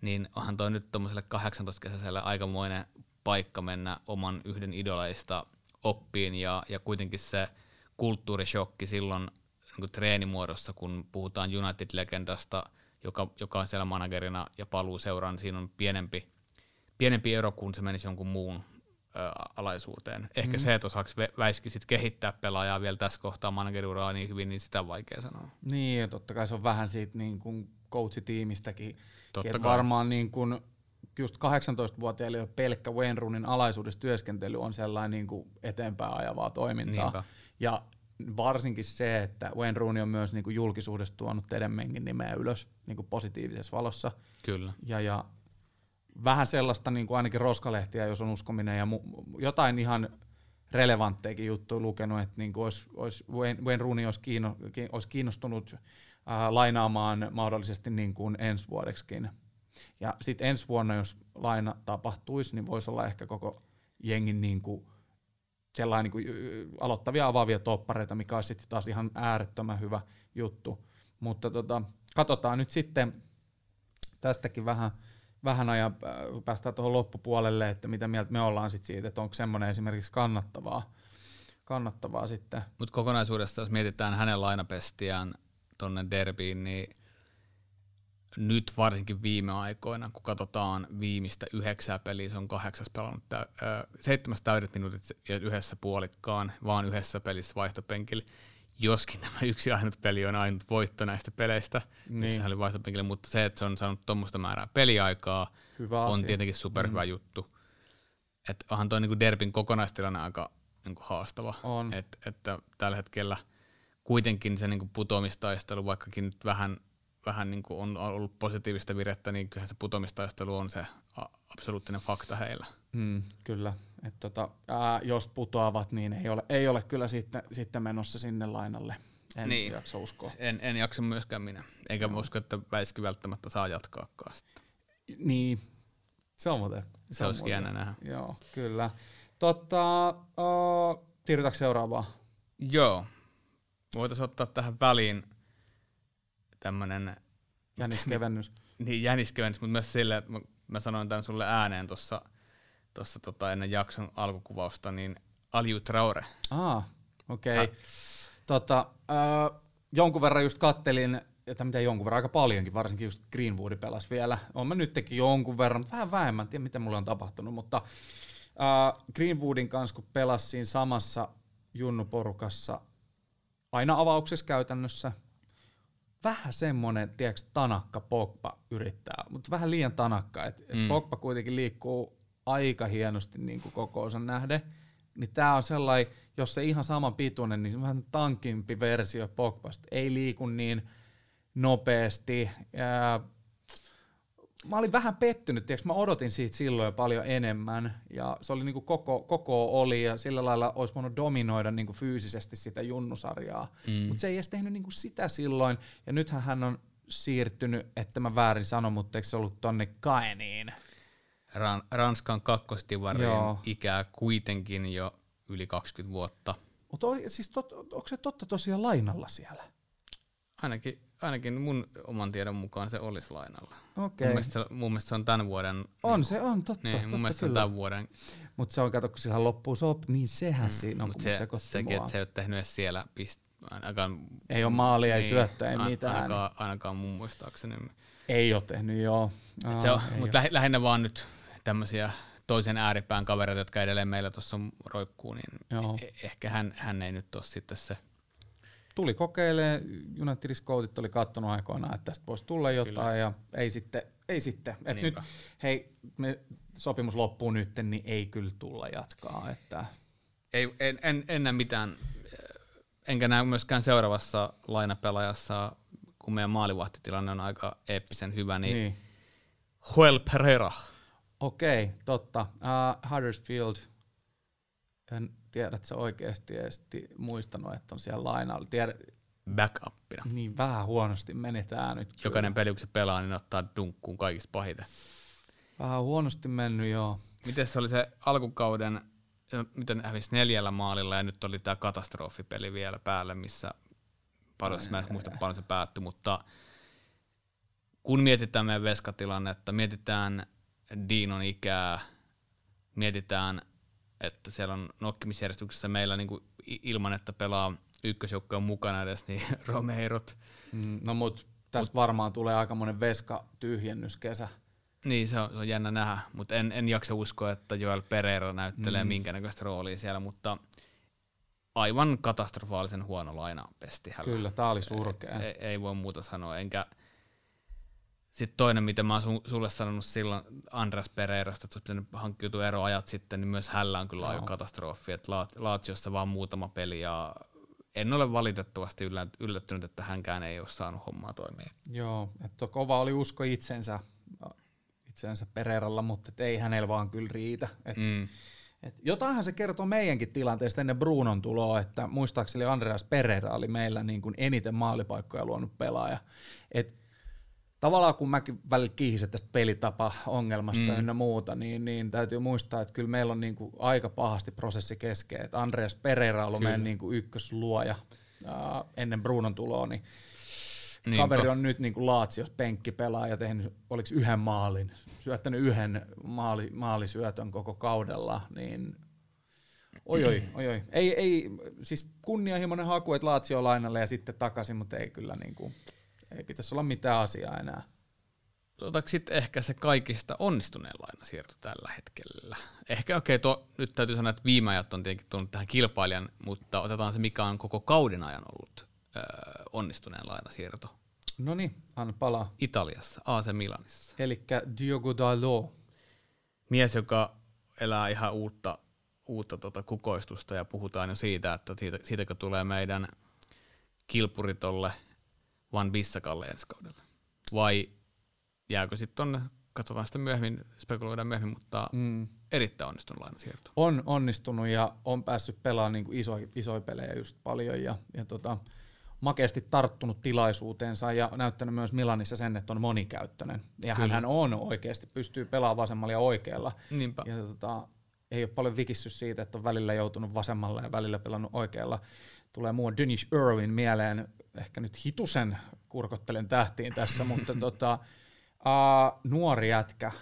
Niin onhan toi nyt tuommoiselle 18-kesäiselle aikamoinen paikka mennä oman yhden idoleista oppiin ja, ja kuitenkin se kulttuurishokki silloin niin kuin treenimuodossa, kun puhutaan United-legendasta, joka, joka on siellä managerina ja paluu seuraan, niin siinä on pienempi, pienempi ero, kun se menisi jonkun muun alaisuuteen. Ehkä mm-hmm. se, että osaako Väiski sit kehittää pelaajaa vielä tässä kohtaa manageriuraa niin hyvin, niin sitä on vaikea sanoa. Niin, ja totta kai se on vähän siitä niin kuin coachitiimistäkin. Totta varmaan niin kuin just 18-vuotiaille jo pelkkä Wayne Roonin alaisuudessa työskentely on sellainen niin kuin eteenpäin ajavaa toimintaa. Niinpä. Ja varsinkin se, että Wayne Rooney on myös niin kuin julkisuudessa tuonut Tedemenkin nimeä ylös niin kuin positiivisessa valossa. Kyllä. Ja, ja vähän sellaista niin kuin ainakin roskalehtiä, jos on uskominen, ja mu- jotain ihan relevantteikin juttuja lukenut, että niin kuin olisi, olisi Wayne, Wayne Rooney olisi, kiinno, olisi kiinnostunut äh, lainaamaan mahdollisesti niin kuin ensi vuodeksikin ja sitten ensi vuonna, jos laina tapahtuisi, niin voisi olla ehkä koko jengin niin kuin sellainen niin kuin aloittavia avaavia toppareita, mikä olisi sitten taas ihan äärettömän hyvä juttu. Mutta tota, katsotaan nyt sitten tästäkin vähän, vähän ajan, päästään tuohon loppupuolelle, että mitä mieltä me ollaan sit siitä, että onko semmoinen esimerkiksi kannattavaa, kannattavaa sitten. Mutta kokonaisuudessa, jos mietitään hänen lainapestiään tuonne derbiin, niin – nyt varsinkin viime aikoina, kun katsotaan viimeistä yhdeksää peliä, se on kahdeksas pelannut tä- seitsemäs täydet minuutit ja yhdessä puolikkaan, vaan yhdessä pelissä vaihtopenkillä. Joskin tämä yksi ainut peli on ainut voitto näistä peleistä, niin. missä hän oli vaihtopenkillä, mutta se, että se on saanut tuommoista määrää peliaikaa, Hyvä on asia. tietenkin superhyvä mm. juttu. Että onhan tuo niinku Derbin kokonaistilanne aika niinku haastava. On. Et, että tällä hetkellä kuitenkin se niinku putoamistaistelu, vaikkakin nyt vähän vähän niin kuin on ollut positiivista virettä, niin kyllähän se putomistaistelu on se absoluuttinen fakta heillä. Mm, kyllä. Et tota, ää, jos putoavat, niin ei ole, ei ole kyllä sitten, sitten menossa sinne lainalle. En niin. jaksa uskoa. En, en jaksa myöskään minä. Eikä no. usko, että Väiski välttämättä saa jatkaakaan sitä. Niin, se on muuten. Se, se olisi jännä nähdä. Joo, kyllä. Totta, uh, siirrytäänkö seuraavaan? Joo. Voitaisiin ottaa tähän väliin tämmönen... Jäniskevennys. niin, jäniskevennys, mutta myös sille, että mä, mä sanoin tämän sulle ääneen tuossa tossa tota ennen jakson alkukuvausta, niin Aliu Traore. Ah, okei. Okay. Tota, uh, jonkun verran just kattelin, että mitä jonkun verran, aika paljonkin, varsinkin just Greenwoodi pelasi vielä. Olen mä nytkin jonkun verran, mutta vähän vähemmän, en tiedä mitä mulle on tapahtunut, mutta uh, Greenwoodin kanssa kun pelasin samassa junnuporukassa, aina avauksessa käytännössä, vähän semmoinen, tiedätkö, tanakka Pogba yrittää, mutta vähän liian tanakka, että mm. Pogba kuitenkin liikkuu aika hienosti niin kuin kokoonsa nähden, niin tämä on sellainen, jos se ihan saman pituinen, niin vähän tankimpi versio Pogbasta, ei liiku niin nopeasti. Mä olin vähän pettynyt, tiiäks, mä odotin siitä silloin jo paljon enemmän, ja se oli niinku koko, koko oli, ja sillä lailla olisi voinut dominoida niinku fyysisesti sitä junnusarjaa, mm. mutta se ei edes tehnyt niinku sitä silloin, ja nythän hän on siirtynyt, että mä väärin sanon, mutta eikö se ollut tonne Kaeniin? Ran, Ranskan kakkostivarin ikää kuitenkin jo yli 20 vuotta. Mutta siis tot, onko se totta tosiaan lainalla siellä? Ainakin, ainakin mun oman tiedon mukaan se olisi lainalla. Okay. Mun, mielestä, mun mielestä se on tämän vuoden... On niin, se, on totta. Niin, totta mun mielestä kyllä. on tämän vuoden... Mutta se on, kato, kun sillä loppuu sop, niin sehän mm, siinä on, kun se, sekin, että se ei ole tehnyt edes siellä pist, ainakaan... Ei ole maalia, niin, ei syöttöä, ei mitään. Ainakaan, ainakaan mun muistaakseni. Ei ole tehnyt, joo. Mutta lähinnä vaan nyt tämmöisiä toisen ääripään kavereita, jotka edelleen meillä tuossa roikkuu, niin Joo. E- ehkä hän, hän ei nyt ole sitten se. Tuli kokeilemaan, United Scoutit oli katsonut aikoinaan, että tästä voisi tulla jotain, Kyllä. ja ei sitten. Ei sitten. Et nyt, hei, me, sopimus loppuu nyt, niin ei kyllä tulla jatkaa. Että. Ei, en, en, en näe mitään, enkä näe myöskään seuraavassa lainapelaajassa, kun meidän maalivahtitilanne on aika eeppisen hyvä, niin, niin. Joel Pereira – Okei, totta. Uh, Huddersfield, en tiedä, että se oikeasti edes muistanut, että on siellä lainalla. Tiedä, Backupina. Niin, vähän huonosti meni tää nyt. Jokainen peli, kun se pelaa, niin ottaa dunkkuun kaikista pahiten. Vähän huonosti mennyt, joo. Miten se oli se alkukauden, miten hävisi neljällä maalilla ja nyt oli tämä katastrofipeli vielä päällä, missä paljon, mä en muista paljon se päättyi, mutta kun mietitään meidän veskatilannetta, mietitään Diinon ikää, mietitään, että siellä on nokkimisjärjestyksessä meillä niin kuin ilman, että pelaa ykkösjoukkojen mukana edes, niin Romeirot. Mm, no mut tästä mut, varmaan tulee aika monen veska tyhjennys kesä. Niin, se on, se on jännä nähdä, mutta en, en jaksa uskoa, että Joel Pereira näyttelee mm. minkäännäköistä roolia siellä, mutta aivan katastrofaalisen huono laina pesti hänellä. Kyllä, tämä oli surkea. Ei, ei, voi muuta sanoa, enkä, sitten toinen, mitä mä oon sulle sanonut silloin Andras Pereirasta, että sun hankkiutuu eroajat sitten, niin myös hällä on kyllä aika katastrofi. Että Laatsiossa vaan muutama peli ja en ole valitettavasti yllättynyt, että hänkään ei ole saanut hommaa toimia. Joo, että kova oli usko itsensä, itsensä Pereiralla, mutta ei hänellä vaan kyllä riitä. Et, mm. et jotainhan se kertoo meidänkin tilanteesta ennen Brunon tuloa, että muistaakseni Andreas Pereira oli meillä niin kuin eniten maalipaikkoja luonut pelaaja. Et tavallaan kun mäkin välillä kiihisen tästä pelitapa-ongelmasta mm. ynnä muuta, niin, niin täytyy muistaa, että kyllä meillä on niinku aika pahasti prosessi kesken. Että Andreas Pereira on ollut meidän niinku ykkösluoja uh, ennen Brunon tuloa, niin Niinpä. kaveri on nyt niinku Laatsios penkkipelaaja ja tehnyt, oliko yhden maalin, syöttänyt yhden maali, maalisyötön koko kaudella, niin Oi, oi, oi, oi. Ei, ei, siis kunnianhimoinen haku, että Laatsio lainalle ja sitten takaisin, mutta ei kyllä niin kuin, ei pitäisi olla mitään asiaa enää. Otaks sitten ehkä se kaikista onnistuneen lainasiirto tällä hetkellä? Ehkä okei, okay, nyt täytyy sanoa, että viime ajat on tietenkin tullut tähän kilpailijan, mutta otetaan se, mikä on koko kauden ajan ollut öö, onnistuneen lainasiirto. No niin, anna palaa. Italiassa, AC Milanissa. Eli Diogo Dalot. Mies, joka elää ihan uutta, uutta tota kukoistusta ja puhutaan jo siitä, että siitä, siitäkö tulee meidän kilpuri tolle – Van Bissakalle ensi kaudella? Vai jääkö sitten tonne, katsotaan sitä myöhemmin, spekuloidaan myöhemmin, mutta mm. erittäin onnistunut lainasiirto. On onnistunut ja on päässyt pelaamaan niin isoja, isoja pelejä just paljon ja, ja tota, makeasti tarttunut tilaisuuteensa ja näyttänyt myös Milanissa sen, että on monikäyttöinen. Ja hän on oikeasti, pystyy pelaamaan vasemmalla ja oikealla. Niinpä. Ja tota, ei ole paljon vikissy siitä, että on välillä joutunut vasemmalla ja välillä pelannut oikealla. Tulee muu Dennis Irwin mieleen, ehkä nyt hitusen kurkottelen tähtiin tässä, mutta tota, uh, nuori jätkä.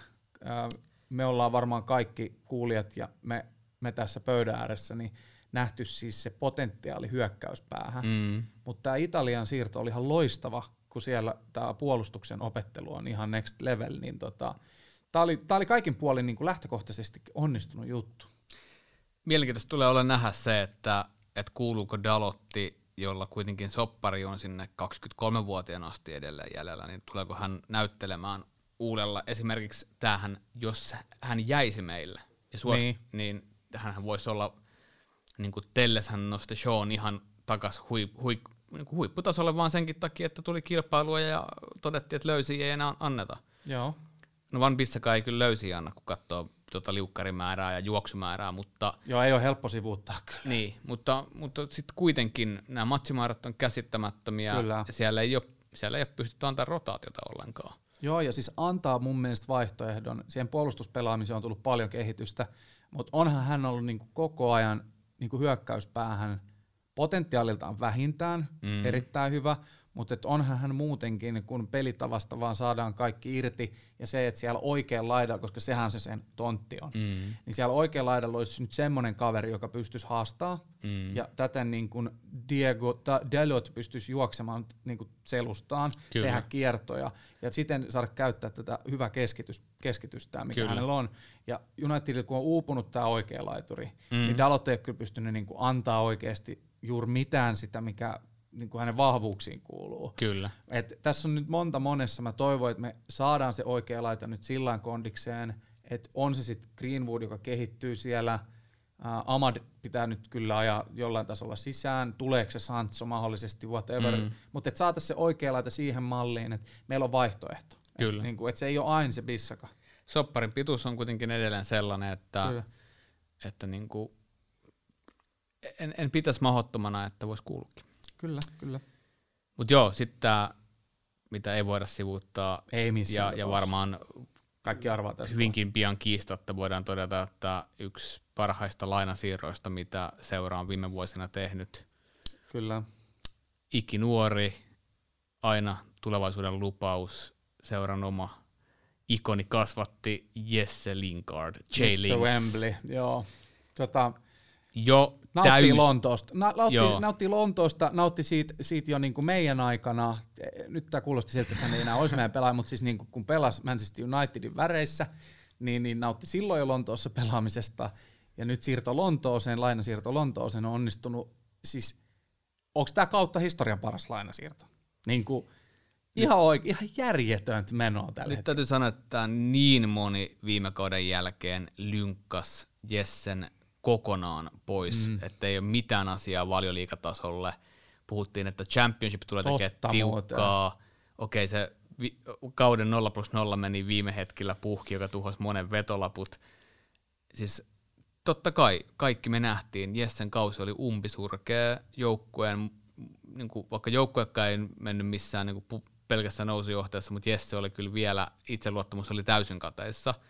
Uh, me ollaan varmaan kaikki kuulijat ja me, me tässä pöydän ääressä, niin nähty siis se potentiaali hyökkäyspäähän. Mm. Mutta tämä Italian siirto oli ihan loistava, kun siellä tämä puolustuksen opettelu on ihan next level, niin tota, tämä oli, tää oli kaikin puolin niin kuin lähtökohtaisesti onnistunut juttu. Mielenkiintoista tulee olla nähdä se, että, että kuuluuko Dalotti, jolla kuitenkin soppari on sinne 23-vuotiaan asti edelleen jäljellä, niin tuleeko hän näyttelemään uudella, esimerkiksi tähän, jos hän jäisi meille, ja suost, niin. niin hän voisi olla niin kuin Telleshän nosti Sean ihan takas hui, hui, niin kuin huipputasolle vaan senkin takia, että tuli kilpailua ja todettiin, että löysi ei enää anneta. Joo. No Van Bissaka ei kyllä löysi anna, kun katsoo tuota liukkarimäärää ja juoksumäärää, mutta... Joo, ei ole helppo sivuuttaa kyllä. Niin, mutta, mutta sitten kuitenkin nämä matsimäärät on käsittämättömiä. Kyllä. Ja siellä ei, ole, siellä ei ole pystytty antaa rotaatiota ollenkaan. Joo, ja siis antaa mun mielestä vaihtoehdon. Siihen puolustuspelaamiseen on tullut paljon kehitystä, mutta onhan hän ollut niin koko ajan niin hyökkäyspäähän potentiaaliltaan vähintään mm. erittäin hyvä, mutta et onhan hän muutenkin, kun pelitavasta vaan saadaan kaikki irti, ja se, että siellä oikean laidalla, koska sehän se sen tontti on, mm. niin siellä oikean laidalla olisi nyt semmoinen kaveri, joka pystyisi haastaa, mm. ja täten niin kuin Diego Delot pystyisi juoksemaan niin kuin selustaan, Kyllä. tehdä kiertoja, ja sitten saada käyttää tätä hyvää keskitys, keskitystä, mikä kyllä. hänellä on. Ja Unitedilla, kun on uupunut tämä oikea laituri, mm. niin Dalot ei ole kyllä pystynyt niin kuin antaa oikeasti juuri mitään sitä, mikä niin kuin hänen vahvuuksiin kuuluu. Kyllä. Et tässä on nyt monta monessa. Mä toivon, että me saadaan se oikea laita nyt sillä kondikseen, että on se sitten Greenwood, joka kehittyy siellä. Uh, Amad pitää nyt kyllä ajaa jollain tasolla sisään. Tuleeko se Sancho mahdollisesti, whatever. Mm. Mutta että saataisiin se oikea laita siihen malliin, että meillä on vaihtoehto. Kyllä. Et, niin kuin, että se ei ole aina se bissaka. Sopparin pituus on kuitenkin edelleen sellainen, että, että niin kuin, en, en pitäisi mahdottomana, että voisi kuulukin. Kyllä, kyllä. Mutta joo, sitten tämä, mitä ei voida sivuuttaa, ei ja, ja varmaan kaikki arvaa tästä. Hyvinkin pian kiistatta voidaan todeta, että yksi parhaista lainasiirroista, mitä seura on viime vuosina tehnyt. Kyllä. Ikinuori, aina tulevaisuuden lupaus, seuran oma ikoni kasvatti Jesse Lingard, J. Mr. Wembley, joo. Tota, jo nautti täys... Lontoosta. Na, nautti, nautti Lontoosta, nautti siitä, siitä jo niin kuin meidän aikana. Nyt tämä kuulosti siltä, että hän ei enää olisi meidän pelaaja, mutta siis niin kuin kun pelasi Manchester Unitedin väreissä, niin, niin nautti silloin jo Lontoossa pelaamisesta. Ja nyt siirto Lontooseen, lainasiirto Lontooseen on onnistunut. Siis, onko tämä kautta historian paras lainasiirto? Niin kuin, Ihan oikein, ihan järjetöntä menoa tällä Nyt hetkellä. täytyy sanoa, että niin moni viime kauden jälkeen lynkkas Jessen kokonaan pois, mm. että ei ole mitään asiaa valioliikatasolle. Puhuttiin, että championship tulee tekemään tiukkaa. Okei, se vi- kauden 0 plus 0 meni viime hetkellä puhki, joka tuhosi monen vetolaput. Siis totta kai kaikki me nähtiin, Jessen kausi oli umpisurkea joukkueen, niin kuin, vaikka joukkuekaan ei mennyt missään niin kuin pelkästään nousujohtajassa, mutta Jesse oli kyllä vielä, itseluottamus oli täysin kateissa –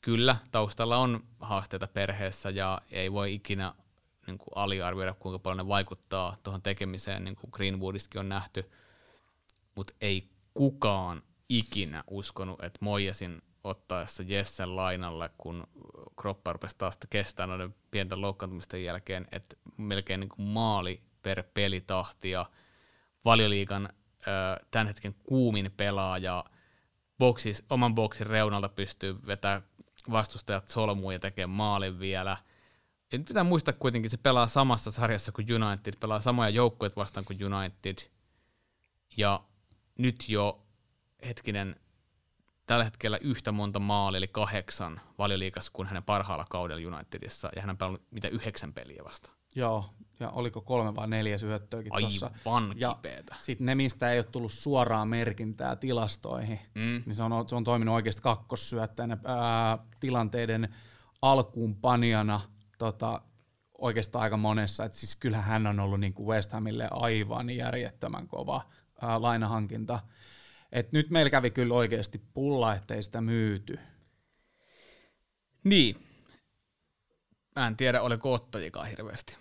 kyllä, taustalla on haasteita perheessä ja ei voi ikinä niin kuin aliarvioida, kuinka paljon ne vaikuttaa tuohon tekemiseen, niin kuin Greenwoodistakin on nähty, mutta ei kukaan ikinä uskonut, että Moijasin ottaessa Jessen lainalle, kun kroppa rupesi taas kestää noiden pienten loukkaantumisten jälkeen, että melkein niin kuin maali per pelitahti ja valioliikan tämän hetken kuumin pelaaja boksis, oman boksin reunalta pystyy vetämään vastustajat solmuu ja tekee maalin vielä. Ja nyt pitää muistaa kuitenkin, se pelaa samassa sarjassa kuin United, pelaa samoja joukkoja vastaan kuin United. Ja nyt jo hetkinen, tällä hetkellä yhtä monta maalia, eli kahdeksan valioliikassa kuin hänen parhaalla kaudella Unitedissa, ja hän on pelannut mitä yhdeksän peliä vasta. Joo, ja oliko kolme vai neljä syöttöäkin tuossa. Aivan ja kipeätä. Sitten ne, mistä ei ole tullut suoraa merkintää tilastoihin, mm. niin se on, se on toiminut oikeasti kakkossyöttäjänä ää, tilanteiden alkuun panijana tota, oikeastaan aika monessa. Et siis kyllähän hän on ollut niin kuin West Hamille aivan järjettömän kova ää, lainahankinta. Et nyt meillä kävi kyllä oikeasti pulla, ettei sitä myyty. Niin. Mä en tiedä, oliko ottajikaan hirveästi.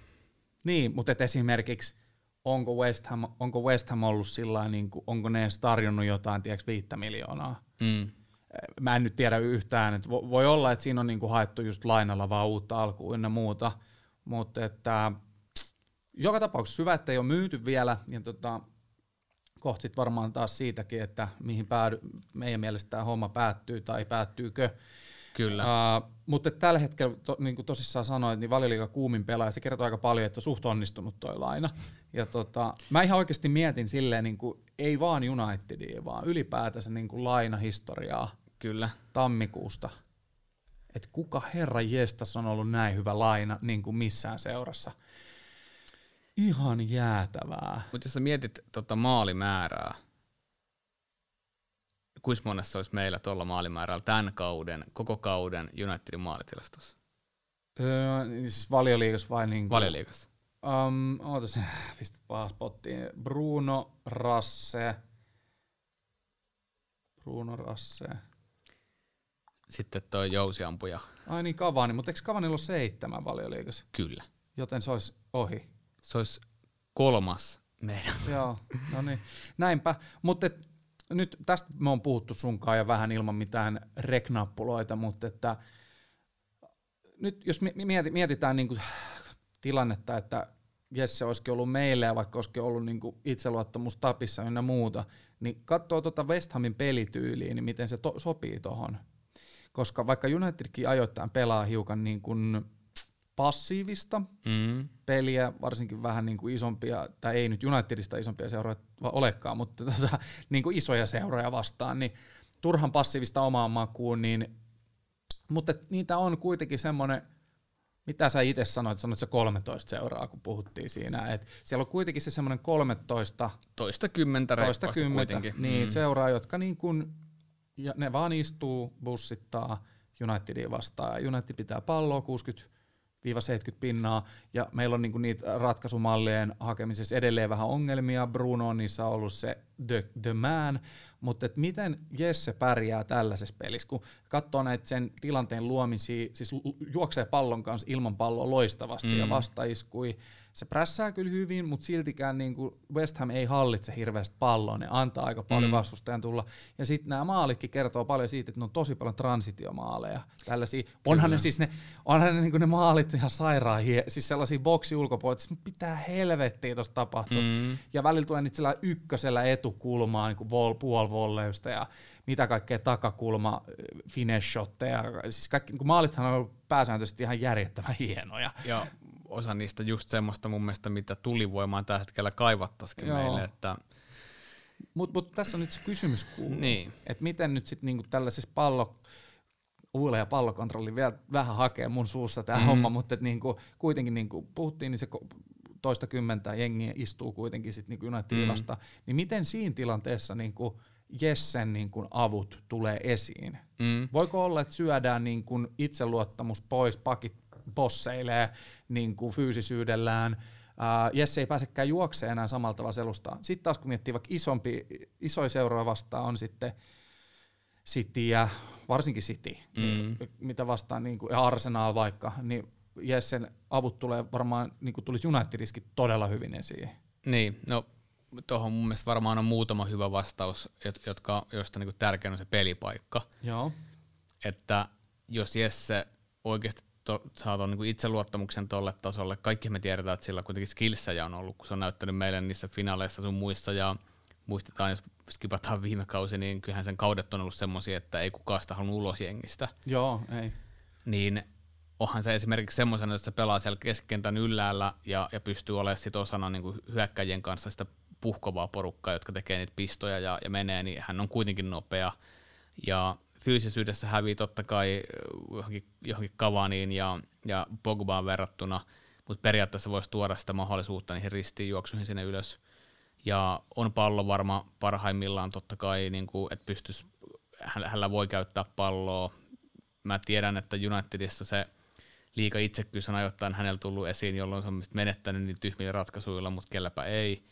Niin, mutta et esimerkiksi onko West Ham, onko West Ham ollut sillä niin kuin, onko ne edes tarjonnut jotain, tiedätkö, viittä miljoonaa. Mm. Mä en nyt tiedä yhtään, että voi olla, että siinä on niin kuin haettu just lainalla vaan uutta alkuun ynnä muuta, mutta että joka tapauksessa hyvä, että ei ole myyty vielä, ja tota, kohta varmaan taas siitäkin, että mihin päädy, meidän mielestä tämä homma päättyy tai päättyykö. Kyllä. Uh, mutta tällä hetkellä, to, niin kuin tosissaan sanoit, niin valioliiga kuumin pelaaja, se kertoo aika paljon, että on suht onnistunut toi laina. Ja tota, mä ihan oikeasti mietin silleen, niin kuin, ei vaan Unitedia, vaan ylipäätänsä niin kuin lainahistoriaa Kyllä. tammikuusta. Että kuka herra jestas on ollut näin hyvä laina niin kuin missään seurassa. Ihan jäätävää. Mutta jos sä mietit tota maalimäärää, kuinka monessa olisi meillä tuolla maalimäärällä tämän kauden, koko kauden Unitedin maalitilastossa? Öö, siis valioliigas vai niin kuin, Valioliigassa. Um, ootas, pistä vaan spottiin. Bruno Rasse. Bruno Rasse. Sitten toi jousiampuja. Ai niin, Kavani, mutta eikö Kavanilla ole seitsemän valioliigassa? Kyllä. Joten se olisi ohi. Se olisi kolmas meidän. Joo, no niin. Näinpä. Mutta nyt tästä me on puhuttu sunkaan ja vähän ilman mitään reknappuloita, mutta että nyt jos mietitään niin kuin tilannetta, että Jesse olisikin ollut meille ja vaikka olisikin ollut niin kuin itseluottamus tapissa ynnä muuta, niin katsoo tuota West Hamin pelityyliä, niin miten se to- sopii tuohon. Koska vaikka Unitedkin ajoittain pelaa hiukan niin kuin passiivista mm. peliä, varsinkin vähän niin kuin isompia, tai ei nyt Unitedista isompia seuroja olekaan, mutta tota, niin kuin isoja seuroja vastaan, niin turhan passiivista omaan makuun, niin, mutta niitä on kuitenkin semmoinen, mitä sä itse sanoit, sanoit se 13 seuraa, kun puhuttiin siinä, että siellä on kuitenkin se semmoinen 13, toista kymmentä, toista kymmentä niin mm. seuraa, jotka niin kuin, ja ne vaan istuu, bussittaa Unitedia vastaan, United pitää palloa 60 70 pinnaa, ja meillä on niinku niitä ratkaisumallien hakemisessa edelleen vähän ongelmia. Bruno on niissä ollut se the, the man, mutta et miten Jesse pärjää tällaisessa pelissä, kun katsoo näitä sen tilanteen luomisia, siis juoksee pallon kanssa ilman palloa loistavasti mm. ja vastaiskui, se prässää kyllä hyvin, mutta siltikään niin kuin West Ham ei hallitse hirveästi palloa, ne antaa aika paljon mm. vastustajan tulla. Ja sitten nämä maalitkin kertoo paljon siitä, että ne on tosi paljon transitiomaaleja. Tällaisia. Onhan ne siis ne, onhan ne, niin kuin ne maalit ihan sairaan, hie, siis sellaisia boksi ulkopuolella, että pitää helvettiä tuossa tapahtua. Mm. Ja välillä tulee niitä sillä ykkösellä etukulmaa, niin kuin vol, puolivolleysta ja mitä kaikkea takakulma, finesse Siis kaikki, niin maalithan on pääsääntöisesti ihan järjettömän hienoja. Joo osa niistä just semmoista mun mielestä, mitä tulivoimaan tällä hetkellä kaivattaisikin Joo. meille. Että... Mutta mut tässä on nyt se kysymys kuuluu, niin. että miten nyt sitten niinku tällaisessa pallo, uule ja pallokontrolli vielä vähän hakee mun suussa tämä mm. homma, mutta et niinku, kuitenkin niinku puhuttiin, niin se toista kymmentä jengiä istuu kuitenkin sitten niinku Unitedin mm. vasta, niin miten siinä tilanteessa niinku Jessen niinku avut tulee esiin? Mm. Voiko olla, että syödään niinku itseluottamus pois, pakit bosseilee niin kuin fyysisyydellään. Uh, Jesse ei pääsekään juokseen enää samalla tavalla selustaan. Sitten taas kun miettii vaikka isompi, isoja seuroja vastaan on sitten City ja varsinkin City, mm. mitä vastaan niin kuin, ja Arsenal vaikka, niin Jessen avut tulee varmaan, niin kuin tulisi United-riskit todella hyvin esiin. Niin, no tuohon mun mielestä varmaan on muutama hyvä vastaus, jotka, joista niin tärkein on se pelipaikka. Joo. Että jos Jesse oikeasti to, saa tuon niin itseluottamuksen tolle tasolle. Kaikki me tiedetään, että sillä kuitenkin skillsejä on ollut, kun se on näyttänyt meille niissä finaaleissa sun muissa, ja muistetaan, jos skipataan viime kausi, niin kyllähän sen kaudet on ollut semmoisia, että ei kukaan sitä halunnut ulos jengistä. Joo, ei. Niin onhan se esimerkiksi semmoisena, että se pelaa siellä keskikentän ylläällä ja, ja pystyy olemaan sit osana niin kuin hyökkäjien kanssa sitä puhkovaa porukkaa, jotka tekee niitä pistoja ja, ja menee, niin hän on kuitenkin nopea. Ja fyysisyydessä hävii totta kai johonkin, johonkin Kavaniin ja, ja Pogbaan verrattuna, mutta periaatteessa voisi tuoda sitä mahdollisuutta niihin ristiinjuoksuihin sinne ylös. Ja on pallo varma parhaimmillaan totta kai, niin kuin, että pystyisi, hänellä voi käyttää palloa. mä tiedän, että Unitedissa se liika itsekkyys on ajoittain hänellä tullut esiin, jolloin se on menettänyt niin tyhmillä ratkaisuilla, mutta kelläpä ei.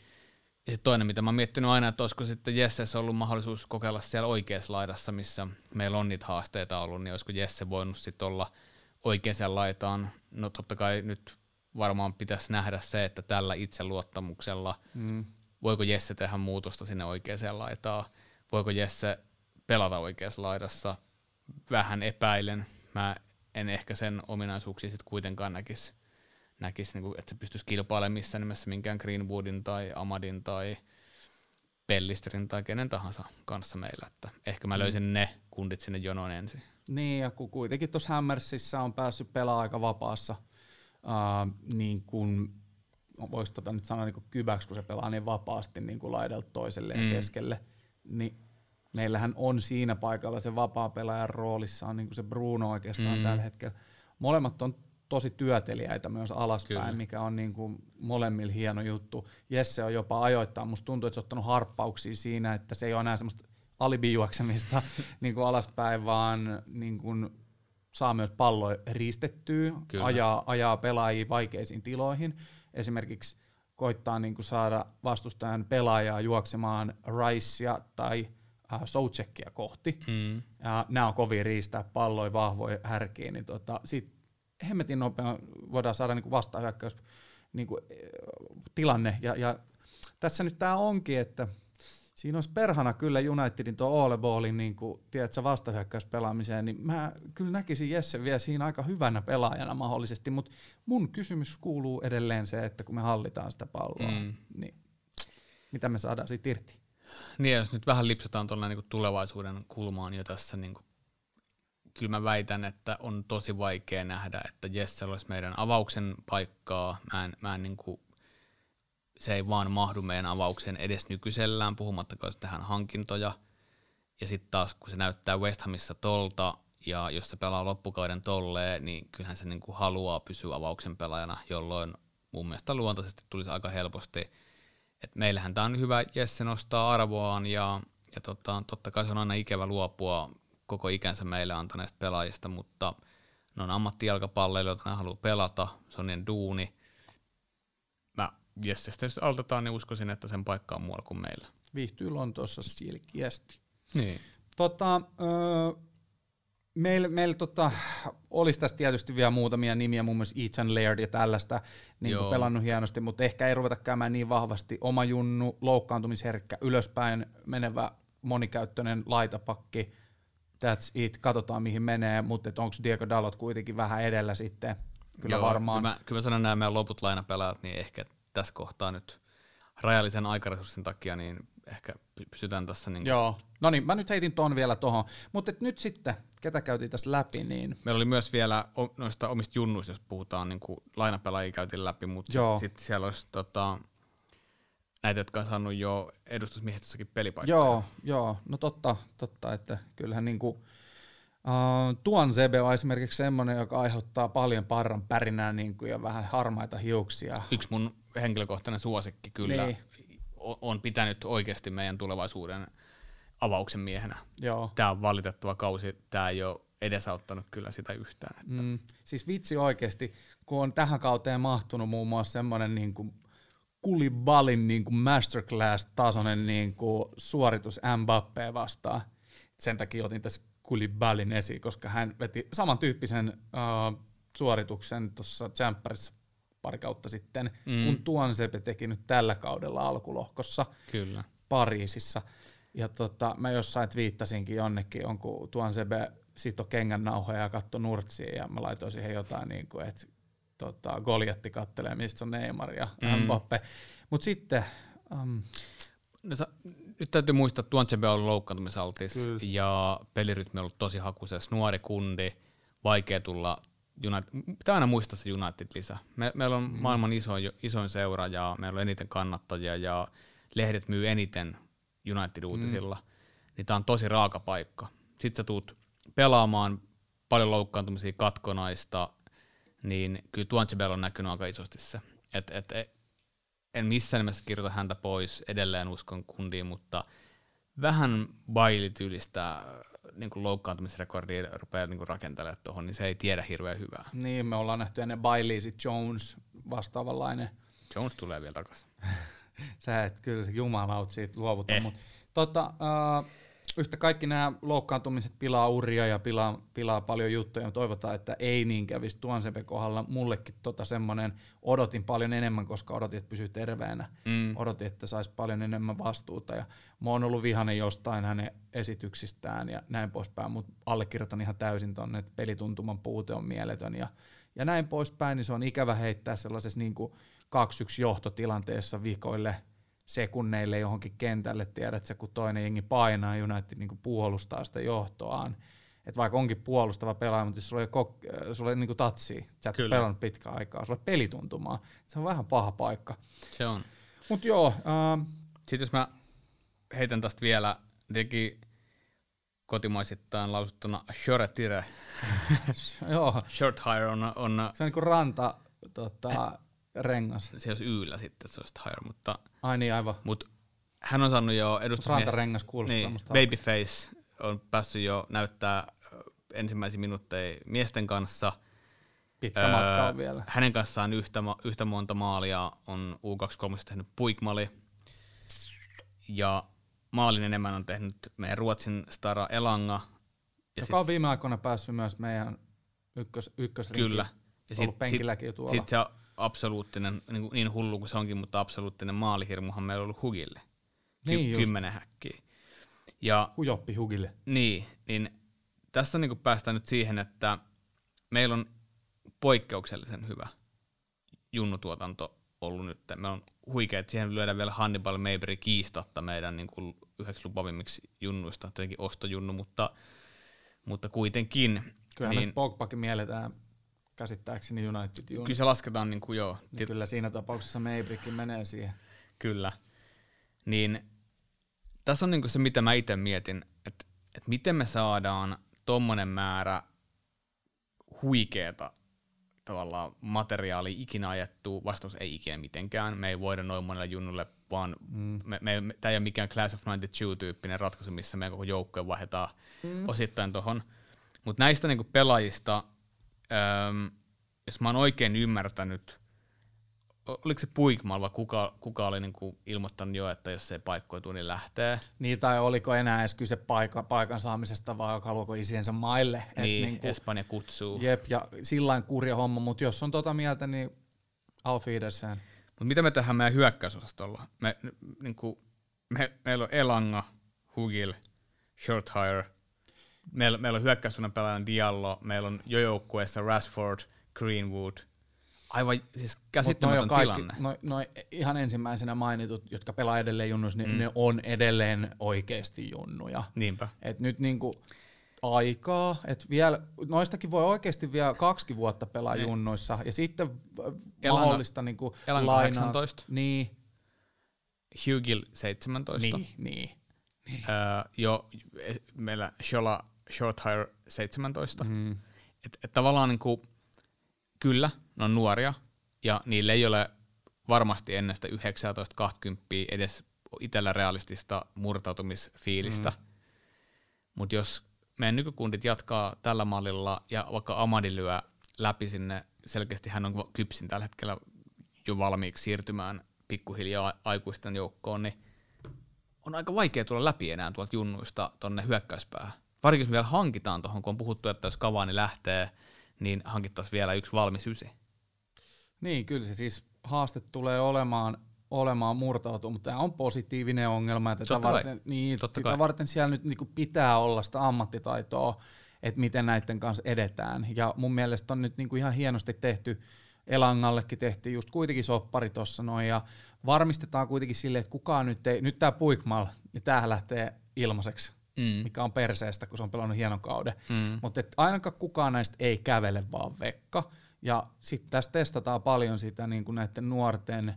Ja sitten toinen, mitä mä oon miettinyt aina, että olisiko sitten Jessessä ollut mahdollisuus kokeilla siellä oikeassa laidassa, missä meillä on niitä haasteita ollut, niin olisiko Jesse voinut sitten olla oikeaan laitaan. No totta kai nyt varmaan pitäisi nähdä se, että tällä itseluottamuksella, mm. voiko Jesse tehdä muutosta sinne oikeaan laitaan, voiko Jesse pelata oikeassa laidassa, vähän epäilen. Mä en ehkä sen ominaisuuksia sitten kuitenkaan näkisi, näkis, niin että se pystyisi kilpailemaan missään nimessä minkään Greenwoodin tai Amadin tai Pellisterin tai kenen tahansa kanssa meillä. Että ehkä mä mm. löysin mm. ne kundit sinne jonoon ensin. Niin, ja kun kuitenkin tuossa Hammersissa on päässyt pelaamaan aika vapaassa, uh, niin kun voisi tota nyt sanoa niin kybäksi, kun se pelaa niin vapaasti niin kuin laidelta toiselle mm. ja keskelle, niin meillähän on siinä paikalla se vapaa pelaajan roolissa on niin kuin se Bruno oikeastaan mm. tällä hetkellä. Molemmat on tosi työtelijäitä myös alaspäin, Kyllä. mikä on niin kuin molemmilla hieno juttu. Jesse on jopa ajoittain, musta tuntuu, että se on ottanut harppauksia siinä, että se ei ole enää semmoista alibijuoksemista niin kuin alaspäin, vaan niin kuin saa myös pallo riistettyä, ajaa, ajaa pelaajia vaikeisiin tiloihin. Esimerkiksi koittaa niin kuin saada vastustajan pelaajaa juoksemaan Ricea tai äh, Soucekkia kohti. Mm. Ja nämä on kovin riistää palloja, vahvoja härkiä, niin tota, sit hemmetin nopean voidaan saada niin vastahyökkäys niin kuin, tilanne. Ja, ja tässä nyt tämä onkin, että siinä olisi perhana kyllä Unitedin tuo Ole Ballin niin kuin, tiedätkö, vastahyökkäyspelaamiseen, niin mä kyllä näkisin Jesse vielä siinä aika hyvänä pelaajana mahdollisesti, mutta mun kysymys kuuluu edelleen se, että kun me hallitaan sitä palloa, mm. niin mitä me saadaan siitä irti? Niin, jos nyt vähän lipsataan tuolla niin tulevaisuuden kulmaan jo tässä, niin kuin, kyllä mä väitän, että on tosi vaikea nähdä, että Jesse olisi meidän avauksen paikkaa. Mä en, mä en niin kuin, se ei vaan mahdu meidän avauksen edes nykyisellään, puhumattakaan tehdään hankintoja. Ja sitten taas, kun se näyttää West Hamissa tolta, ja jos se pelaa loppukauden tolleen, niin kyllähän se niin kuin haluaa pysyä avauksen pelaajana, jolloin mun mielestä luontaisesti tulisi aika helposti – et meillähän tämä on hyvä, Jesse nostaa arvoaan ja, ja tota, totta kai se on aina ikävä luopua koko ikänsä meille antaneista pelaajista, mutta ne on ammattijalkapalleilijoita, ne haluaa pelata, se on niiden duuni. Mä Jessestä jos aloitetaan, niin uskoisin, että sen paikka on muualla kuin meillä. Viihtyy Lontoossa silkiästi. Niin. Tota, öö, Meillä meil, tota, olisi tässä tietysti vielä muutamia nimiä, muun muassa Ethan Laird ja tällaista, niin kuin pelannut hienosti, mutta ehkä ei ruveta käymään niin vahvasti. Oma junnu, loukkaantumisherkkä, ylöspäin menevä monikäyttöinen laitapakki, that's it, katsotaan mihin menee, mutta onko Diego Dalot kuitenkin vähän edellä sitten, kyllä Joo, varmaan. Kyllä mä, kyllä mä sanon nämä meidän loput lainapelaajat, niin ehkä tässä kohtaa nyt rajallisen aikaresurssin takia, niin ehkä pysytään tässä. Niin Joo, no niin, mä nyt heitin ton vielä tuohon. Mutta nyt sitten, ketä käytiin tässä läpi, niin... Meillä oli myös vielä noista omista junnuista, jos puhutaan, niin kuin lainapelaajia käytiin läpi, mutta sitten sit siellä olisi tota, näitä, jotka on saanut jo edustusmiehistössäkin pelipaikkaa. Joo, joo, no totta, totta että kyllähän niin kuin, Uh, tuon Zebe on esimerkiksi semmoinen, joka aiheuttaa paljon parran pärinää niin kuin, ja vähän harmaita hiuksia. Yksi mun henkilökohtainen suosikki kyllä. Niin on pitänyt oikeasti meidän tulevaisuuden avauksen miehenä. Joo. Tämä on valitettava kausi, tämä ei ole edesauttanut kyllä sitä yhtään. Että. Mm, siis vitsi oikeasti, kun on tähän kauteen mahtunut muun muassa semmoinen niin kuin Kulibalin niin kuin masterclass-tasoinen niin kuin suoritus Mbappé vastaan. Sen takia otin tässä Kulibalin esiin, koska hän veti samantyyppisen uh, suorituksen tuossa Champerissa pari kautta sitten, mm. kun Tuon Sepe teki nyt tällä kaudella alkulohkossa Kyllä. Pariisissa. Ja tota, mä jossain viittasinkin jonnekin, on kun Tuon Sepe sito kengän nauhoja ja katto nurtsiin ja mä laitoin siihen jotain, niin kuin, että tota, Goljatti kattelee, mistä on Neymar ja mm. Mbappe. Mutta sitten... Um, no, sa, nyt täytyy muistaa, että Tuon Sepe on loukkaantumisaltis ja pelirytmi on ollut tosi hakuisessa. Nuori kundi, vaikea tulla United, pitää aina muistaa se United-lisä. Me, meillä on mm. maailman isoin, isoin seura ja meillä on eniten kannattajia ja lehdet myy eniten United-uutisilla. Mm. Niin tämä on tosi raaka paikka. Sitten sä tuut pelaamaan paljon loukkaantumisia katkonaista, niin kyllä Tuanchebel on näkynyt aika isosti se. Et, et, et, en missään nimessä kirjoita häntä pois, edelleen uskon kundiin, mutta vähän bailityylistä niin kuin loukkaantumisrekordia rupeaa niin rakentelemaan tuohon, niin se ei tiedä hirveän hyvää. Niin, me ollaan nähty ennen Bailey, sit Jones vastaavanlainen. Jones tulee vielä takaisin. Sä et kyllä jumalaut siitä luovuta, eh. mutta tota, uh, yhtä kaikki nämä loukkaantumiset pilaa uria ja pilaa, pilaa paljon juttuja. Toivotaan, että ei niin kävisi Tuansepe kohdalla. Mullekin tota semmoinen odotin paljon enemmän, koska odotin, että pysyy terveenä. Mm. Odotin, että saisi paljon enemmän vastuuta. Ja mä oon ollut vihanen jostain hänen esityksistään ja näin poispäin, mutta allekirjoitan ihan täysin tonne, että pelituntuman puute on mieletön ja, ja näin poispäin, niin se on ikävä heittää sellaisessa niin 2-1 johtotilanteessa vikoille – sekunneille johonkin kentälle, tiedät sä, kun toinen jengi painaa, United niin puolustaa sitä johtoaan. Et vaikka onkin puolustava pelaaja, mutta jos sulla ei, kok- sulla ei niin tatsi, sä et Kyllä. pelannut pitkään aikaa, sulla ei pelituntumaa, se on vähän paha paikka. Se on. Mut joo. Uh, Sitten jos mä heitän tästä vielä, teki kotimaisittain lausuttuna Shoretire. joo. Short hire on, on... Se on niin kuin ranta, tota, rengas. Se olisi yllä sitten, se olisi hire, mutta... Ai niin, aivan. Mutta hän on saanut jo edustusmiestä... rengas kuulostaa niin, Babyface on päässyt jo näyttää ensimmäisiä minuutteja miesten kanssa. Pitkä öö, matka on vielä. Hänen kanssaan yhtä, yhtä monta maalia on U23 tehnyt Puikmali. Ja maalin enemmän on tehnyt meidän Ruotsin Stara Elanga. Ja Joka sit, on viime aikoina päässyt myös meidän ykkös, ykkösrinkin. Kyllä. Ja sit, penkilläkin sit, tuolla. Sit se absoluuttinen, niin, kuin niin hullu kuin se onkin, mutta absoluuttinen maalihirmuhan meillä on ollut Hugille. Ky- niin kymmenen häkkiä. Ja, Hujoppi Hugille. Niin, niin tästä niin kuin päästään nyt siihen, että meillä on poikkeuksellisen hyvä junnutuotanto ollut nyt. Me on huikea, että siihen lyödään vielä Hannibal Mayberry kiistatta meidän niin kuin yhdeksi lupavimmiksi junnuista, tietenkin ostojunnu, mutta, mutta kuitenkin. Kyllähän niin, me Pogbakin mielletään käsittääkseni United Jun. Kyllä se lasketaan niin kuin joo. Niin kyllä siinä tapauksessa Maybrickin menee siihen. Kyllä. Niin tässä on niin kuin se, mitä mä itse mietin, että, että miten me saadaan tommonen määrä huikeeta tavallaan materiaali ikinä ajettu, vastaus ei ikinä mitenkään. Me ei voida noin monelle junnulle, vaan mm. me, me, me, tämä ei ole mikään Class of 92-tyyppinen ratkaisu, missä meidän koko joukkoja vaihdetaan mm. osittain tuohon. Mutta näistä niinku pelaajista Öm, jos mä oon oikein ymmärtänyt, oliko se Puigmal vai kuka, kuka oli niinku ilmoittanut jo, että jos se paikkoja tule, niin lähtee? Niin, tai oliko enää edes kyse paikan, paikan saamisesta vai haluaako isiensä maille? Niin, Et niinku, Espanja kutsuu. Jep, ja sillä kurja homma, mutta jos on tota mieltä, niin auf Wiedersehen. Mutta mitä me tehdään meidän hyökkäysosastolla? Me, niinku, me, meillä on Elanga, Hugil, Shorthire – meillä, meillä on hyökkäyssuunnan pelaajan Diallo, meillä on jo joukkueessa Rashford, Greenwood. Aivan siis käsittämätön kaikki, tilanne. No, no, ihan ensimmäisenä mainitut, jotka pelaa edelleen junnus, niin mm. ne on edelleen oikeasti junnuja. Niinpä. Et nyt niinku aikaa, että vielä, noistakin voi oikeasti vielä kaksi vuotta pelaa niin. junnoissa, ja sitten Elana, mahdollista niinku Elan lainaa. 18. Niin. Hugil 17. Niin, niin. niin. Öö, jo meillä Shola Short Hire 17. Mm. Et, et tavallaan niin kuin, kyllä, ne on nuoria, ja niille ei ole varmasti ennen sitä 19-20 edes itsellä realistista murtautumisfiilistä. Mm. Mutta jos meidän nykykundit jatkaa tällä mallilla, ja vaikka Amadi lyö läpi sinne, selkeästi hän on kypsin tällä hetkellä jo valmiiksi siirtymään pikkuhiljaa aikuisten joukkoon, niin on aika vaikea tulla läpi enää tuolta junnuista tonne hyökkäyspäähän varsinkin jos vielä hankitaan tuohon, kun on puhuttu, että jos Kavani lähtee, niin hankittaisiin vielä yksi valmis ysi. Niin, kyllä se siis haaste tulee olemaan, olemaan murtautua, mutta tämä on positiivinen ongelma. Että tätä varten, niin, Totta sitä kai. varten siellä nyt niin pitää olla sitä ammattitaitoa, että miten näiden kanssa edetään. Ja mun mielestä on nyt niin kuin ihan hienosti tehty, Elangallekin tehtiin just kuitenkin soppari tuossa noin, ja varmistetaan kuitenkin silleen, että kukaan nyt ei, nyt tämä Puikmal, niin tämähän lähtee ilmaiseksi mm. mikä on perseestä, kun se on pelannut hienon kauden. Mm. Mutta ainakaan kukaan näistä ei kävele vaan vekka. Ja sitten tässä testataan paljon sitä niin kuin näiden nuorten,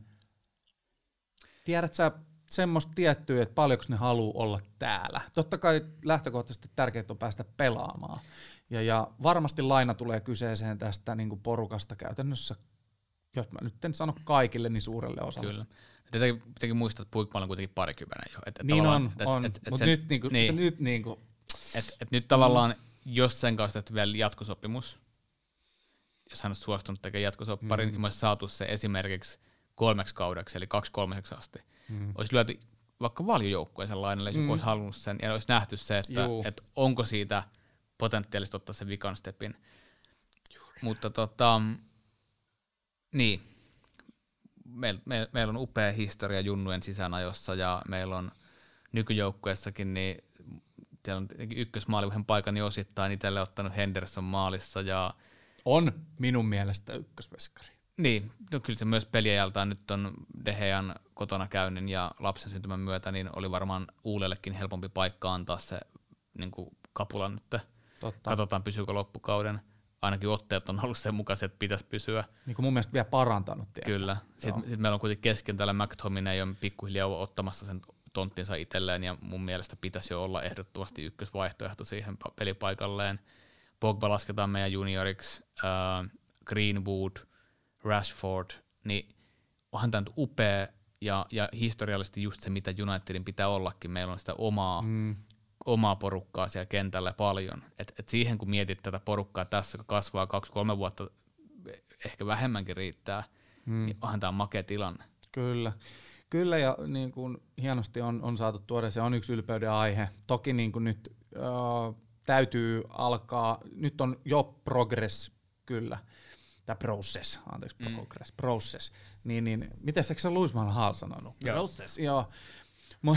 tiedät sä semmoista tiettyä, että paljonko ne haluaa olla täällä. Totta kai lähtökohtaisesti tärkeää on päästä pelaamaan. Ja, ja varmasti laina tulee kyseeseen tästä niin kuin porukasta käytännössä, jos mä nyt en sano kaikille, niin suurelle osalle. Kyllä. Tietenkin, muistaa, että Puikmaalla on kuitenkin parikymmenen jo. Et, niin on, et, on. Et, et, mutta nyt, niinku, niin. se nyt niinku, Et, et nyt tavallaan, mm. jos sen kanssa tehty vielä jatkosopimus, jos hän olisi suostunut tekemään jatkosopparin, mm. niin olisi saatu se esimerkiksi kolmeksi kaudeksi, eli kaksi kolmeseksi asti. Mm. Olisi lyöty vaikka valiojoukkueen sellainen, jos mm. olisi halunnut sen, ja olisi nähty se, että, että onko siitä potentiaalista ottaa se vikan stepin. Juuri. Mutta tota, niin, meillä meil, meil on upea historia junnujen sisäänajossa, ja meillä on nykyjoukkueessakin, niin siellä on ykkösmaalivahin paikan niin osittain itselle ottanut Henderson maalissa, ja on minun mielestä ykkösveskari. Niin, no kyllä se myös peliajaltaan nyt on Dehean kotona käynnin ja lapsen syntymän myötä, niin oli varmaan Uulellekin helpompi paikka antaa se niin kuin kapula nyt. Totta. Katsotaan, pysyykö loppukauden. Ainakin otteet on ollut sen mukaiset, että pitäisi pysyä. Niin kuin mun mielestä vielä parantanut. Tiedätkö? Kyllä. Sitten, sitten meillä on kuitenkin kesken tällä McTominay on pikkuhiljaa ottamassa sen tonttinsa itselleen, ja mun mielestä pitäisi jo olla ehdottomasti ykkösvaihtoehto siihen pelipaikalleen. Pogba lasketaan meidän junioriksi, uh, Greenwood, Rashford, niin onhan tämä nyt upea ja, ja historiallisesti just se, mitä Unitedin pitää ollakin. Meillä on sitä omaa, mm. Omaa porukkaa siellä kentällä paljon. Et, et siihen kun mietit tätä porukkaa tässä, kun kasvaa kaksi-kolme vuotta, ehkä vähemmänkin riittää, mm. niin onhan tämä makea tilanne. Kyllä. Kyllä ja niin kuin hienosti on, on saatu tuoda, se on yksi ylpeyden aihe. Toki niin kuin nyt äh, täytyy alkaa, nyt on jo progress kyllä, tämä process, anteeksi, mm. progress, process, niin, niin miten se Louis Van Gaal sanonut? Joo. Process, joo.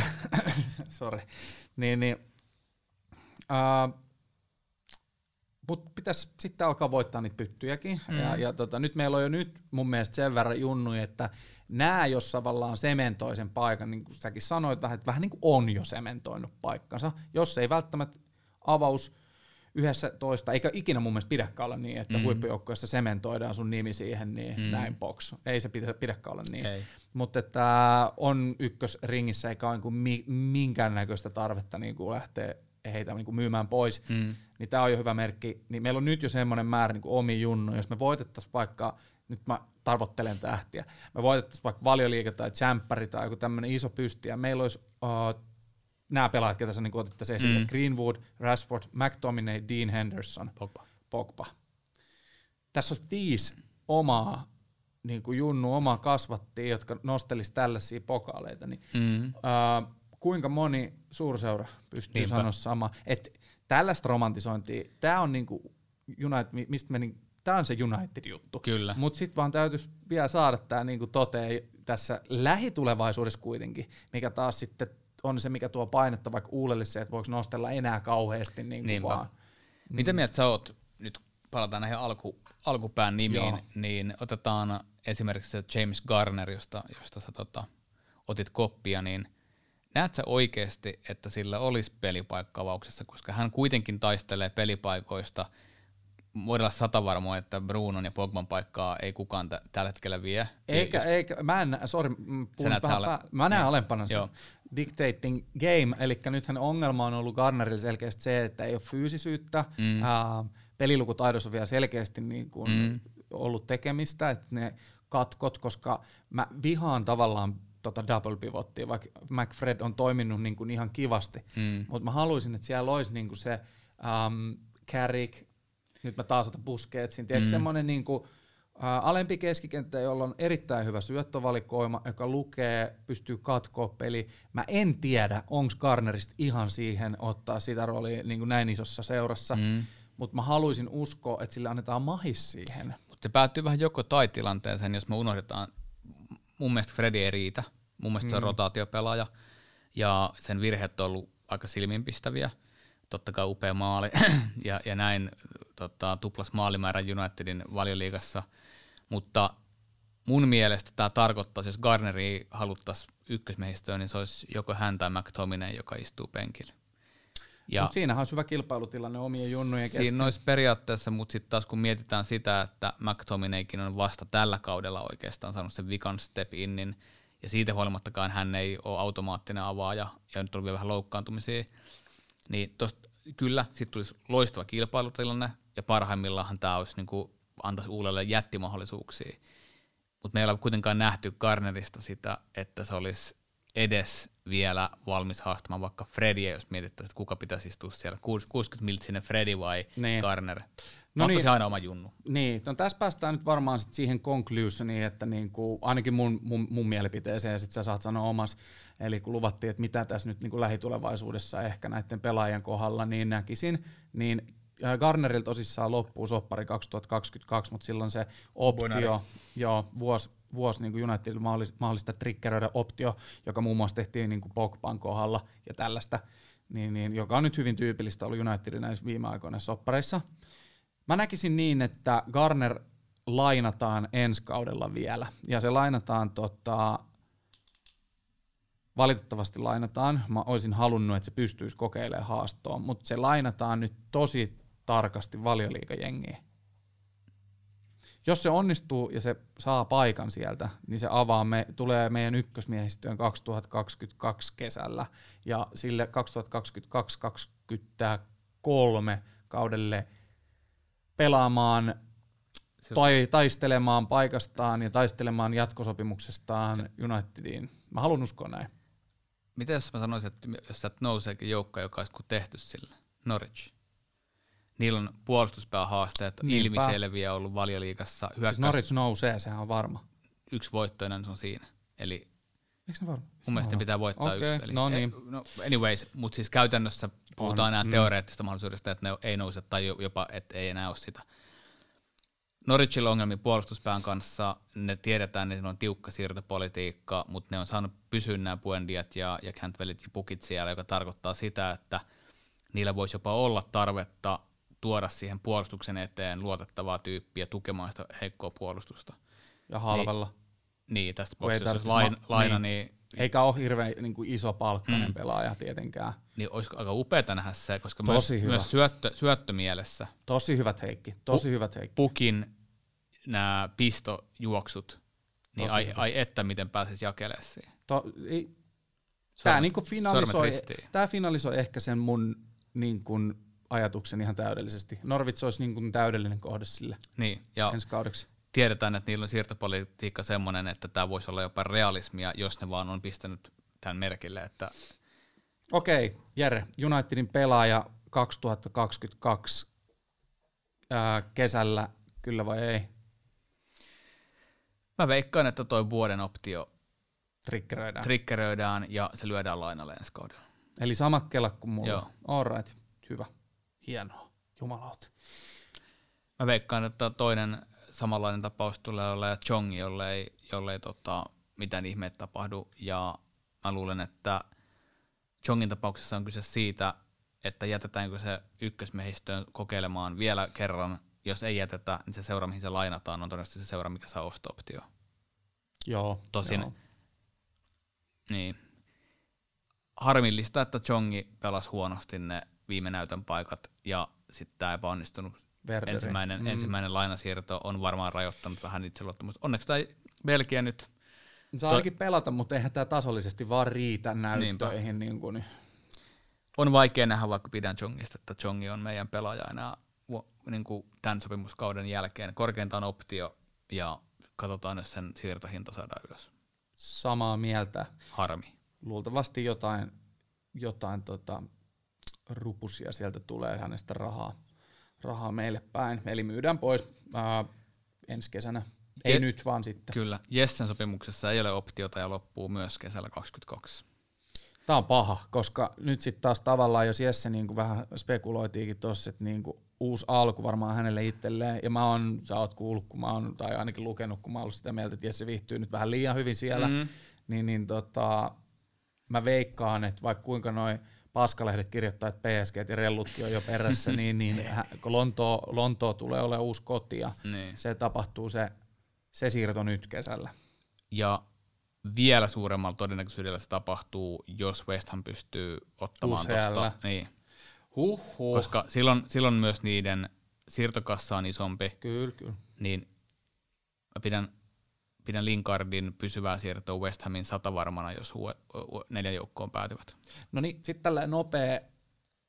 sorry. Niin, niin, uh, mutta pitäisi sitten alkaa voittaa niitä pyttyjäkin. Mm. Ja, ja tota, nyt meillä on jo nyt mun mielestä sen verran junnui, että nämä, jos tavallaan sementoi sen paikan, niin kuin säkin sanoit, vähän, että vähän niin kuin on jo sementoinut paikkansa. Jos ei välttämättä avaus yhdessä toista, eikä ikinä mun mielestä pidäkään olla niin, että mm. huippujoukkueessa sementoidaan sun nimi siihen, niin mm. näin box. Ei se pidä, pidäkään olla niin. Mutta että on ykkösringissä eikä ole niin minkäännäköistä tarvetta niin kuin lähteä heitä niin kuin myymään pois, mm. niin tämä on jo hyvä merkki. Niin meillä on nyt jo semmoinen määrä niin kuin omi junnu, jos me voitettaisiin vaikka, nyt mä tarvottelen tähtiä, me voitettaisiin vaikka valioliike tai tsemppäri tai joku tämmöinen iso pysti, ja meillä olisi uh, nämä pelaajat, ketä sä niin otitte esille, mm. Greenwood, Rashford, McTominay, Dean Henderson, Pogba. Pogba. Tässä olisi viisi omaa niin kuin Junnu omaa kasvattiin, jotka nostelisi tällaisia pokaaleita, niin mm. uh, kuinka moni suurseura pystyy Niinpä. sanoa sama, että tällaista romantisointia, tämä on niin kuin United, mistä me niin, tämä on se United-juttu. Kyllä. Mutta sitten vaan täytyisi vielä saada tämä niin toteen tässä lähitulevaisuudessa kuitenkin, mikä taas sitten on se, mikä tuo painetta vaikka uudelle se, että voiko nostella enää kauheasti niin kuin vaan. Mm. Mitä mieltä sä oot, nyt palataan näihin alku, alkupään nimiin, Joo. niin otetaan esimerkiksi se James Garner, josta, josta sä tota, otit koppia, niin näet sä oikeasti, että sillä olisi pelipaikka avauksessa, koska hän kuitenkin taistelee pelipaikoista, voidaan olla satavarmoja, että Brunon ja Pogban paikkaa ei kukaan t- tällä hetkellä vie. Eikä, jos... eikä mä en, sorry, puhun vähän, mä näen alempana sen. Joo dictating game, eli nythän ongelma on ollut Garnerilla selkeästi se, että ei ole fyysisyyttä, mm. ää, pelilukutaidossa on vielä selkeästi niin kuin mm. ollut tekemistä, että ne katkot, koska mä vihaan tavallaan tota double pivottia, vaikka McFred on toiminut niin kuin ihan kivasti, mm. mutta mä haluaisin, että siellä olisi niin kuin se um, Carrick, nyt mä taas otan Busquetsin, tiedätkö, mm. semmoinen niin kuin, alempi keskikenttä, jolla on erittäin hyvä syöttövalikoima, joka lukee, pystyy katkoa peli. Mä en tiedä, onko Garnerista ihan siihen ottaa sitä roolia niin kuin näin isossa seurassa, mm. mutta mä haluaisin uskoa, että sille annetaan mahis siihen. Mutta se päättyy vähän joko tai tilanteeseen, jos me unohdetaan, mun mielestä Fredi ei riitä, mun mielestä mm. se on mm. rotaatiopelaaja, ja sen virheet on ollut aika silmiinpistäviä, totta kai upea maali, ja, ja näin tota, tuplas maalimäärä Unitedin valioliigassa – mutta mun mielestä tämä tarkoittaa, jos Garneri haluttaisiin ykkösmiehistöön, niin se olisi joko hän tai McTominay, joka istuu penkillä. Mutta siinähän olisi hyvä kilpailutilanne omien junnujen kesken. Siinä olisi periaatteessa, mutta sitten taas kun mietitään sitä, että McTominaykin on vasta tällä kaudella oikeastaan saanut sen vikan step innin, ja siitä huolimattakaan hän ei ole automaattinen avaaja, ja nyt on vielä vähän loukkaantumisia, niin tosta, kyllä, sitten tulisi loistava kilpailutilanne, ja parhaimmillaan tämä olisi niinku antaisi Uulelle jättimahdollisuuksia. Mutta meillä ei ole kuitenkaan nähty Garnerista sitä, että se olisi edes vielä valmis haastamaan vaikka Fredia, jos mietittäisiin, että kuka pitäisi istua siellä, 60 miltsinen Fredi vai niin. Garner. No niin, se aina oma junnu. Niin, no tässä päästään nyt varmaan sit siihen conclusioniin, että niinku, ainakin mun, mun, mun mielipiteeseen, ja sitten sä saat sanoa omas, eli kun luvattiin, että mitä tässä nyt niinku lähitulevaisuudessa ehkä näiden pelaajien kohdalla, niin näkisin, niin Garnerilla tosissaan loppuu soppari 2022, mutta silloin se optio, joo, vuosi vuosi niin Unitedilla mahdollista triggeröidä optio, joka muun muassa tehtiin niin kuin Pogban kohdalla ja tällaista, niin, niin, joka on nyt hyvin tyypillistä ollut Unitedin näissä viime aikoina soppareissa. Mä näkisin niin, että Garner lainataan ensi kaudella vielä, ja se lainataan tota, valitettavasti lainataan. Mä olisin halunnut, että se pystyisi kokeilemaan haastoon, mutta se lainataan nyt tosi tarkasti valioliikajengiin jos se onnistuu ja se saa paikan sieltä, niin se avaa me, tulee meidän ykkösmiehistöön 2022 kesällä ja sille 2022-2023 kaudelle pelaamaan tai taistelemaan paikastaan ja taistelemaan jatkosopimuksestaan se. Unitediin. Mä haluan uskoa näin. Mitä jos mä sanoisin, että jos sä nouseekin joukko, joka olisi tehty sille, Norwich? Niillä on puolustuspäähaasteet Niinpä. ilmiselviä ollut valioliikassa. Hyökkäys... Siis Norwich nousee, sehän on varma. Yksi voittoinen se on siinä. Eli Eikö se varma? Mun mielestä pitää voittaa okay, yksi peli. No niin. No, anyways, mutta siis käytännössä puhutaan on. enää mm. teoreettisesta mahdollisuudesta, että ne ei nouse tai jopa, että ei enää ole sitä. Norwichilla ongelmia puolustuspään kanssa, ne tiedetään, että on tiukka siirtopolitiikka, mutta ne on saanut pysyä nämä Buendiat ja, ja Cantwellit ja Pukit siellä, joka tarkoittaa sitä, että niillä voisi jopa olla tarvetta tuoda siihen puolustuksen eteen luotettavaa tyyppiä tukemaan sitä heikkoa puolustusta. Ja halvalla. Niin, niin tästä tapauksessa jos laina, ma- laina niin, niin eikä ole hirveän niin kuin iso palkkainen mm. pelaaja tietenkään. Niin olisiko aika upeaa nähdä se, koska Tosi myös, hyvä. myös syöttö, syöttömielessä. Tosi hyvät Heikki, tosi pu- hyvät Heikki. Pukin nämä pistojuoksut, niin ai, ai, että miten pääsisi jakelemaan siihen. To, ei, tämä niin finalisoi, tämä finalisoi ehkä sen mun niin kuin, ajatuksen ihan täydellisesti. Norvits olisi niin kuin täydellinen kohde sille niin, ja ensi kaudeksi. Tiedetään, että niillä on siirtopolitiikka semmoinen, että tämä voisi olla jopa realismia, jos ne vaan on pistänyt tämän merkille. Että Okei, Jere, Unitedin pelaaja 2022 ää, kesällä, kyllä vai ei? Mä veikkaan, että toi vuoden optio triggeröidään, triggeröidään ja se lyödään lainalle ensi kaudella. Eli samat kelat kuin mulla. Joo. All right, hyvä. Hienoa, jumalauta. Mä veikkaan, että toinen samanlainen tapaus tulee olemaan Chongi, jolle ei, jolle ei tota, mitään ihmeitä tapahdu. Ja mä luulen, että Chongin tapauksessa on kyse siitä, että jätetäänkö se ykkösmiehistöön kokeilemaan vielä kerran. Jos ei jätetä, niin se seura, mihin se lainataan, on todennäköisesti se seura, mikä saa osto-optio. Joo. Tosin, joo. niin. Harmillista, että Chongi pelasi huonosti ne viime näytön paikat ja sitten tämä epäonnistunut Verderi. ensimmäinen, mm. ensimmäinen lainasiirto on varmaan rajoittanut vähän itseluottamusta. Onneksi tämä Belgia nyt... Saa to... ainakin pelata, mutta eihän tämä tasollisesti vaan riitä näyttöihin. Niin kuin. On vaikea nähdä, vaikka pidän Chongista, että Chongi on meidän pelaaja enää niin kuin tämän sopimuskauden jälkeen. Korkeintaan optio ja katsotaan, jos sen siirtohinta saadaan ylös. Samaa mieltä. Harmi. Luultavasti jotain, jotain tota, rupusia sieltä tulee hänestä rahaa, rahaa meille päin. Eli myydään pois ää, ensi kesänä. Ei Je- nyt, vaan sitten. Kyllä. Jessen sopimuksessa ei ole optiota ja loppuu myös kesällä 2022. Tämä on paha, koska nyt sitten taas tavallaan, jos Jesse niin kuin vähän spekuloitiinkin tuossa, että niin kuin uusi alku varmaan hänelle itselleen, ja mä oon, sä oot kuullut, kun mä oon, tai ainakin lukenut, kun mä oon ollut sitä mieltä, että Jesse viihtyy nyt vähän liian hyvin siellä, mm. niin, niin tota, mä veikkaan, että vaikka kuinka noin paskalehdet kirjoittaa, että PSG ja Rellutkin on jo perässä, niin, niin kun Lontoo, Lontoo tulee olemaan uusi koti ja niin. se tapahtuu se, se siirto nyt kesällä. Ja vielä suuremmalla todennäköisyydellä se tapahtuu, jos West Ham pystyy ottamaan tuosta. Niin. Huhhuh. Koska silloin, silloin myös niiden siirtokassa on isompi. Kyllä, kyllä. Niin mä pidän pidän Linkardin pysyvää siirtoa West Hamin satavarmana, jos neljä joukkoon päätyvät. No niin, sitten tällä nopea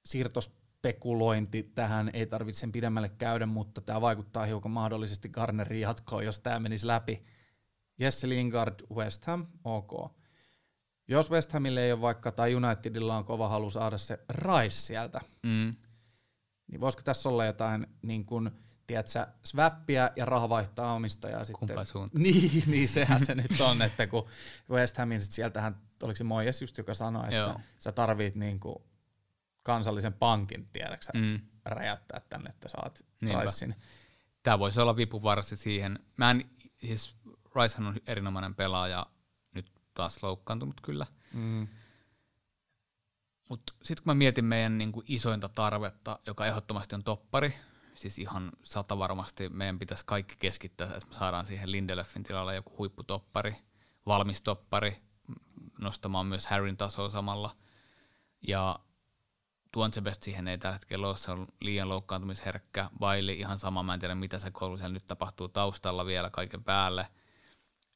siirtospekulointi tähän ei tarvitse sen pidemmälle käydä, mutta tämä vaikuttaa hiukan mahdollisesti Garnerin jatkoon, jos tämä menisi läpi. Jesse Lingard, West Ham, ok. jos West Hamille ei ole vaikka, tai Unitedilla on kova halu saada se Rice sieltä, mm. niin voisiko tässä olla jotain niin kuin, tiedätkö, swappia ja raha vaihtaa omistajaa sitten. Kumpaan Niin, niin, sehän se nyt on, että kun West Hamin, sit sieltähän, oliko se Moyes just, joka sanoi, että Joo. sä tarvit niin kuin kansallisen pankin, tiedäksä, mm. räjäyttää tänne, että saat Ricein. Tämä voisi olla vipuvarsi siihen. Mä en, siis Ricehan on erinomainen pelaaja, nyt taas loukkaantunut kyllä. Mm. Mutta sitten kun mä mietin meidän niinku isointa tarvetta, joka ehdottomasti on toppari, siis ihan sata varmasti meidän pitäisi kaikki keskittää, että me saadaan siihen Lindelöfin tilalle joku huipputoppari, valmis toppari, nostamaan myös Harryn tasoa samalla. Ja Tuonsebest siihen ei tällä hetkellä ole, se on liian loukkaantumisherkkä. Baili ihan sama, mä en tiedä mitä se koulu siellä nyt tapahtuu taustalla vielä kaiken päälle.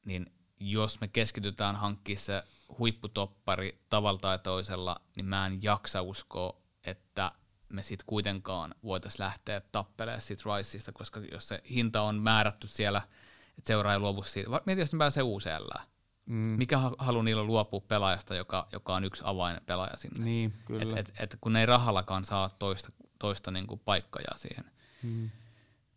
Niin jos me keskitytään hankkimaan se huipputoppari tavalla tai toisella, niin mä en jaksa uskoa, että me sitten kuitenkaan voitaisiin lähteä tappelemaan siitä Riceista, koska jos se hinta on määrätty siellä, että seuraa ei luovu siitä. Mieti, jos ne pääsee UCL. Mm. Mikä halu niillä luopua pelaajasta, joka, joka on yksi avainpelaaja sinne? Niin, kyllä. Et, et, et kun ne ei rahallakaan saa toista, toista niinku paikkaa siihen. Mm.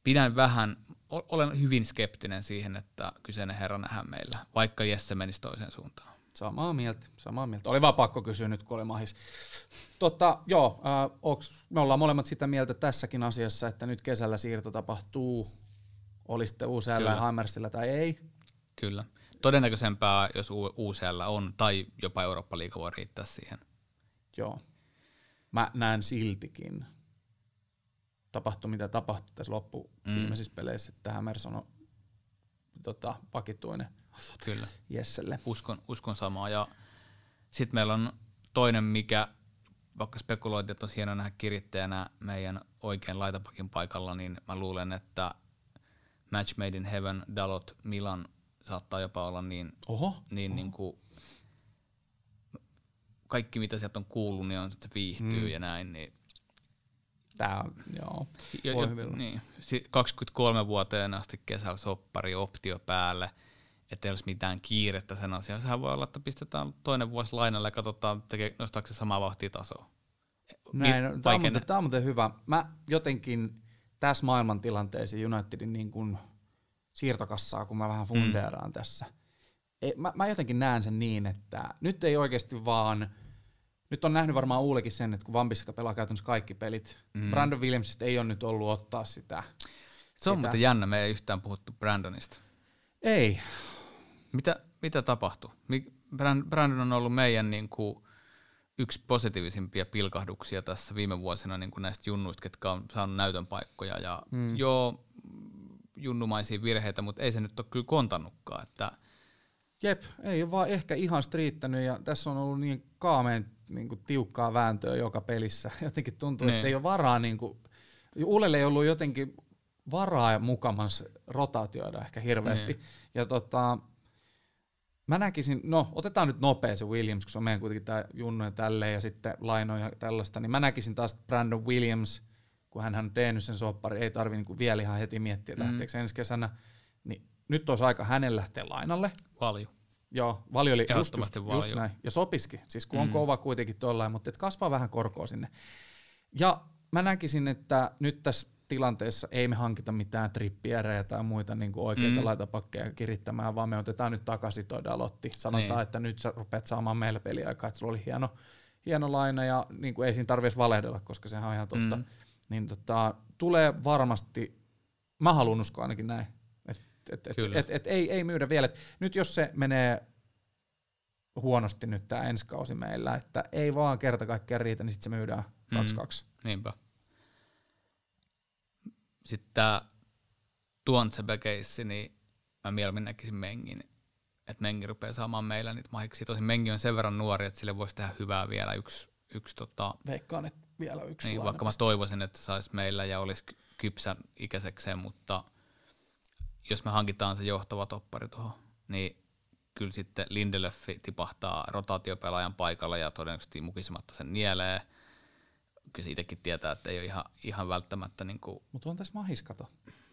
Pidän vähän, olen hyvin skeptinen siihen, että kyseinen herra nähdään meillä, vaikka Jesse menisi toiseen suuntaan. Samaa mieltä, samaa mieltä. Oli vaan pakko kysyä nyt, kun oli mahis. Totta, joo, äh, onks, me ollaan molemmat sitä mieltä tässäkin asiassa, että nyt kesällä siirto tapahtuu, oli sitten UCL ja Hammersilla tai ei. Kyllä. Todennäköisempää, jos UCL on, tai jopa Eurooppa-liiga voi riittää siihen. Joo. Mä näen siltikin, tapahtui mitä tapahtui tässä loppu mm. viimeisissä peleissä, että Hammers on tota, pakittuinen Kyllä. Jesselle. Uskon, uskon samaa. Ja sitten meillä on toinen, mikä vaikka spekuloitiin, että on hienoa nähdä kirittäjänä meidän oikean laitapakin paikalla, niin mä luulen, että Match Made in Heaven, Dalot, Milan saattaa jopa olla niin, Oho. niin, Oho. niin kuin, kaikki mitä sieltä on kuullut, niin on, että se viihtyy mm. ja näin, niin Tää on, joo. Jo, jo, niin. 23 vuoteen asti kesällä soppari, optio päälle – että ei olisi mitään kiirettä sen asiaan. Sehän voi olla, että pistetään toinen vuosi lainalle ja katsotaan, tekee, nostaako se samaa vauhtia tasoa. Näin, no, tämä, on muuten, tämä on muuten hyvä. Mä jotenkin tässä maailmantilanteessa Unitedin niin kuin siirtokassaa, kun mä vähän fundeeraan mm. tässä. Ei, mä, mä jotenkin näen sen niin, että nyt ei oikeasti vaan, nyt on nähnyt varmaan Uulekin sen, että kun Vambissa pelaa käytännössä kaikki pelit, mm. Brandon Williamsista ei ole nyt ollut ottaa sitä. Se on sitä. muuten jännä, me ei yhtään puhuttu Brandonista. Ei, mitä, mitä tapahtui? Brandon on ollut meidän niin kuin, yksi positiivisimpia pilkahduksia tässä viime vuosina niin kuin näistä junnuista, ketkä on saanut näytön paikkoja. Ja mm. joo, junnumaisia virheitä, mutta ei se nyt ole kyllä kontannutkaan. Että Jep, ei ole vaan ehkä ihan striittänyt ja tässä on ollut niin kaameen niin kuin tiukkaa vääntöä joka pelissä. Jotenkin tuntuu, ne. että niin. ei ole varaa, niin kuin, Ulelle ei ollut jotenkin varaa mukamassa rotaatioida ehkä hirveästi. Niin. Ja tota, Mä näkisin, no otetaan nyt nopea se Williams, kun se on meidän kuitenkin tämä Junno ja tälleen ja sitten Laino ja tällaista, niin mä näkisin taas Brandon Williams, kun hän on tehnyt sen soppari, ei tarvi niinku vielä ihan heti miettiä, mm. lähteekö ensi kesänä, niin nyt olisi aika hänen lähteä lainalle. Valju. Joo, valio oli just, just, just näin. Ja sopiski, siis kun on mm. kova kuitenkin tuollain, mutta et kasvaa vähän korkoa sinne. Ja mä näkisin, että nyt tässä tilanteessa ei me hankita mitään trippierejä tai muita niin kuin oikeita mm. laitapakkeja kirittämään, vaan me otetaan nyt takaisin toi Dalotti. Sanotaan, niin. että nyt sä rupeat saamaan meille peliaikaa, että sulla oli hieno, hieno laina ja niin kuin ei siinä tarvitsisi valehdella, koska sehän on ihan totta. Mm. Niin tota, tulee varmasti, mä haluan uskoa ainakin näin, että et, et, et, et, ei, ei myydä vielä. Et nyt jos se menee huonosti nyt tämä ensi kausi meillä, että ei vaan kerta kaikkiaan riitä, niin sitten se myydään 2-2. Mm. Niinpä sitten tämä Tuontsebe-keissi, niin mä mieluummin näkisin Mengin, että Mengi rupeaa saamaan meillä niitä mahiksi. Tosin Mengi on sen verran nuori, että sille voisi tehdä hyvää vielä yksi, yksi tota, Veikkaan, että vielä yksi niin, Vaikka mä toivoisin, että saisi meillä ja olisi kypsän ikäisekseen, mutta jos me hankitaan se johtava toppari tuohon, niin kyllä sitten Lindelöffi tipahtaa rotaatiopelaajan paikalla ja todennäköisesti mukisematta sen nielee – kyllä itsekin tietää, että ei ole ihan, ihan välttämättä... Niin kuin... Mutta on tässä mahiskato.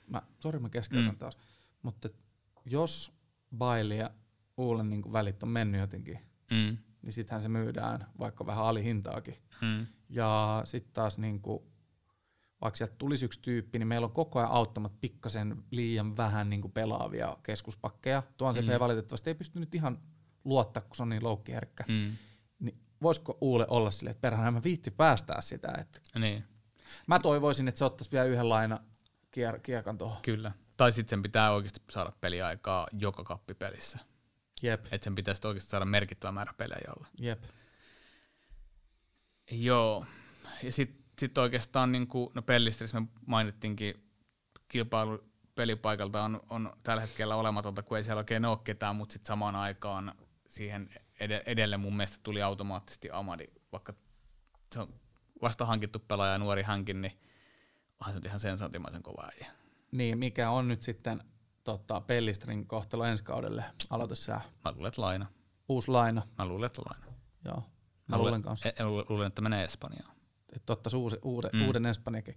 Mä, sori mä keskeytän mm. taas. Mutta jos Bailey ja Uulen niin välit on mennyt jotenkin, mm. niin sittenhän se myydään vaikka vähän alihintaakin. Mm. Ja sitten taas niin kuin, vaikka sieltä tulisi yksi tyyppi, niin meillä on koko ajan auttamat pikkasen liian vähän niin kuin pelaavia keskuspakkeja. Tuon CP mm. valitettavasti ei pysty nyt ihan luottaa, kun se on niin loukkiherkkä. Mm. Niin voisiko Uule olla silleen, että perhana mä viitti päästää sitä. Että Niin, mä toivoisin, että se ottaisi vielä yhden laina kier- kiekan tuohon. kyllä. Tai sitten sen pitää oikeasti saada peliaikaa joka kappipelissä. Jep, Että sen pitäisi oikeasti saada merkittävä määrä pelejä olla. jep. Joo. Ja sitten sit oikeastaan, niin kuin, no Pellistrissä me mainittiinkin, kilpailu pelipaikalta on, on tällä hetkellä olematonta, kun ei siellä oikein ole ketään, mutta sitten samaan aikaan siihen ed- edelle mun mielestä tuli automaattisesti Amadi, vaikka se on vasta hankittu pelaaja ja nuori hänkin, niin onhan se nyt ihan sensaatiomaisen kova äijä. Niin, mikä on nyt sitten tota, Pellistrin kohtalo ensi kaudelle? Aloita sä. Mä luulen, että laina. Uusi laina. Mä luulen, että laina. Joo. Mä luulen kanssa. e- luulen, luulen, että menee Espanjaan. Että ottaisi uusi, uuden, Mm. uuden Espanjakin.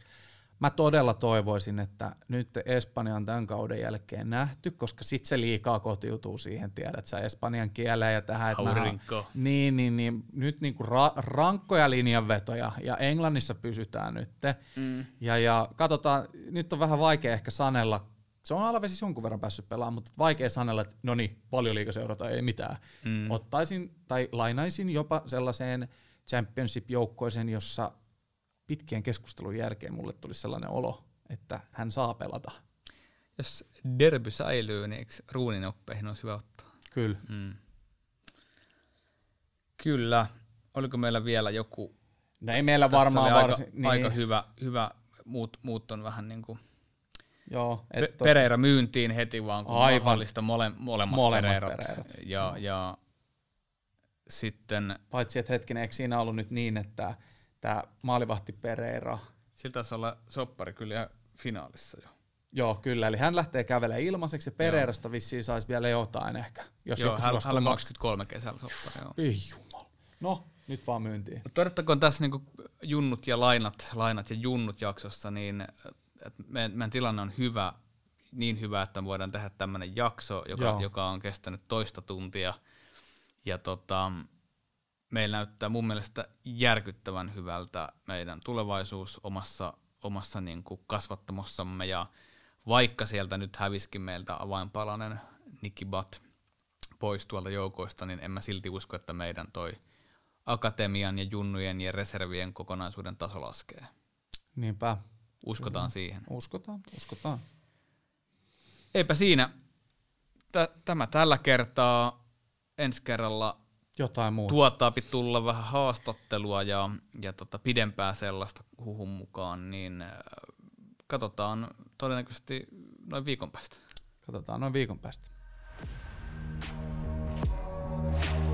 Mä todella toivoisin, että nyt Espanja on tämän kauden jälkeen nähty, koska sit se liikaa kotiutuu siihen, tiedät sä, Espanjan kieleen ja tähän. että mä- Aurinko. Niin, niin, niin, nyt niinku ra- rankkoja linjanvetoja ja Englannissa pysytään nyt. Mm. Ja, ja katsotaan, nyt on vähän vaikea ehkä sanella, se on Alves siis jonkun verran päässyt pelaamaan, mutta vaikea sanella, että no niin, paljon liikaseurata ei mitään. Mm. Ottaisin tai lainaisin jopa sellaiseen championship-joukkoisen, jossa pitkien keskustelun jälkeen mulle tuli sellainen olo, että hän saa pelata. Jos derby säilyy, niin eikö ruunin oppeihin olisi hyvä ottaa? Kyllä. Mm. Kyllä. Oliko meillä vielä joku? No ei meillä Tässä varmaan varsin. aika, niin, aika hyvä, hyvä. Muut, muut on vähän niin kuin Joo, Pe- et, Pereira myyntiin heti vaan, kun Aivan. mahdollista mole, molemmat, Molemmat Pereirat. Pereirat. Ja, ja sitten paitsi että hetkinen, eikö siinä ollut nyt niin, että tämä maalivahti Pereira, siltä taisi olla soppari kyllä ihan finaalissa jo. joo kyllä, eli hän lähtee kävelemään ilmaiseksi ja Pereirasta vissiin saisi vielä jotain ehkä, jos Joo, hän, hän on maksamaan. 23 kesällä soppari, joo. Ei jumala. No, nyt vaan myyntiin. Mutta todettakoon tässä niinku junnut ja lainat, lainat ja junnut jaksossa, niin että meidän, meidän tilanne on hyvä, niin hyvä, että me voidaan tehdä tämmöinen jakso, joka, Joo. joka on kestänyt toista tuntia. Ja tota, meillä näyttää mun mielestä järkyttävän hyvältä meidän tulevaisuus omassa, omassa niin kuin kasvattamossamme. Ja vaikka sieltä nyt häviskin meiltä avainpalanen Nicky Butt pois tuolta joukoista, niin en mä silti usko, että meidän toi akatemian ja junnujen ja reservien kokonaisuuden taso laskee. Niinpä, Uskotaan siihen. uskotaan, uskotaan. Eipä siinä. Tä- tämä tällä kertaa. Ensi kerralla jotain muuta. Tuottaa tulla vähän haastattelua ja, ja tota pidempää sellaista huhun mukaan, niin äh, katsotaan todennäköisesti noin viikon päästä. Katsotaan noin viikon päästä. Thank you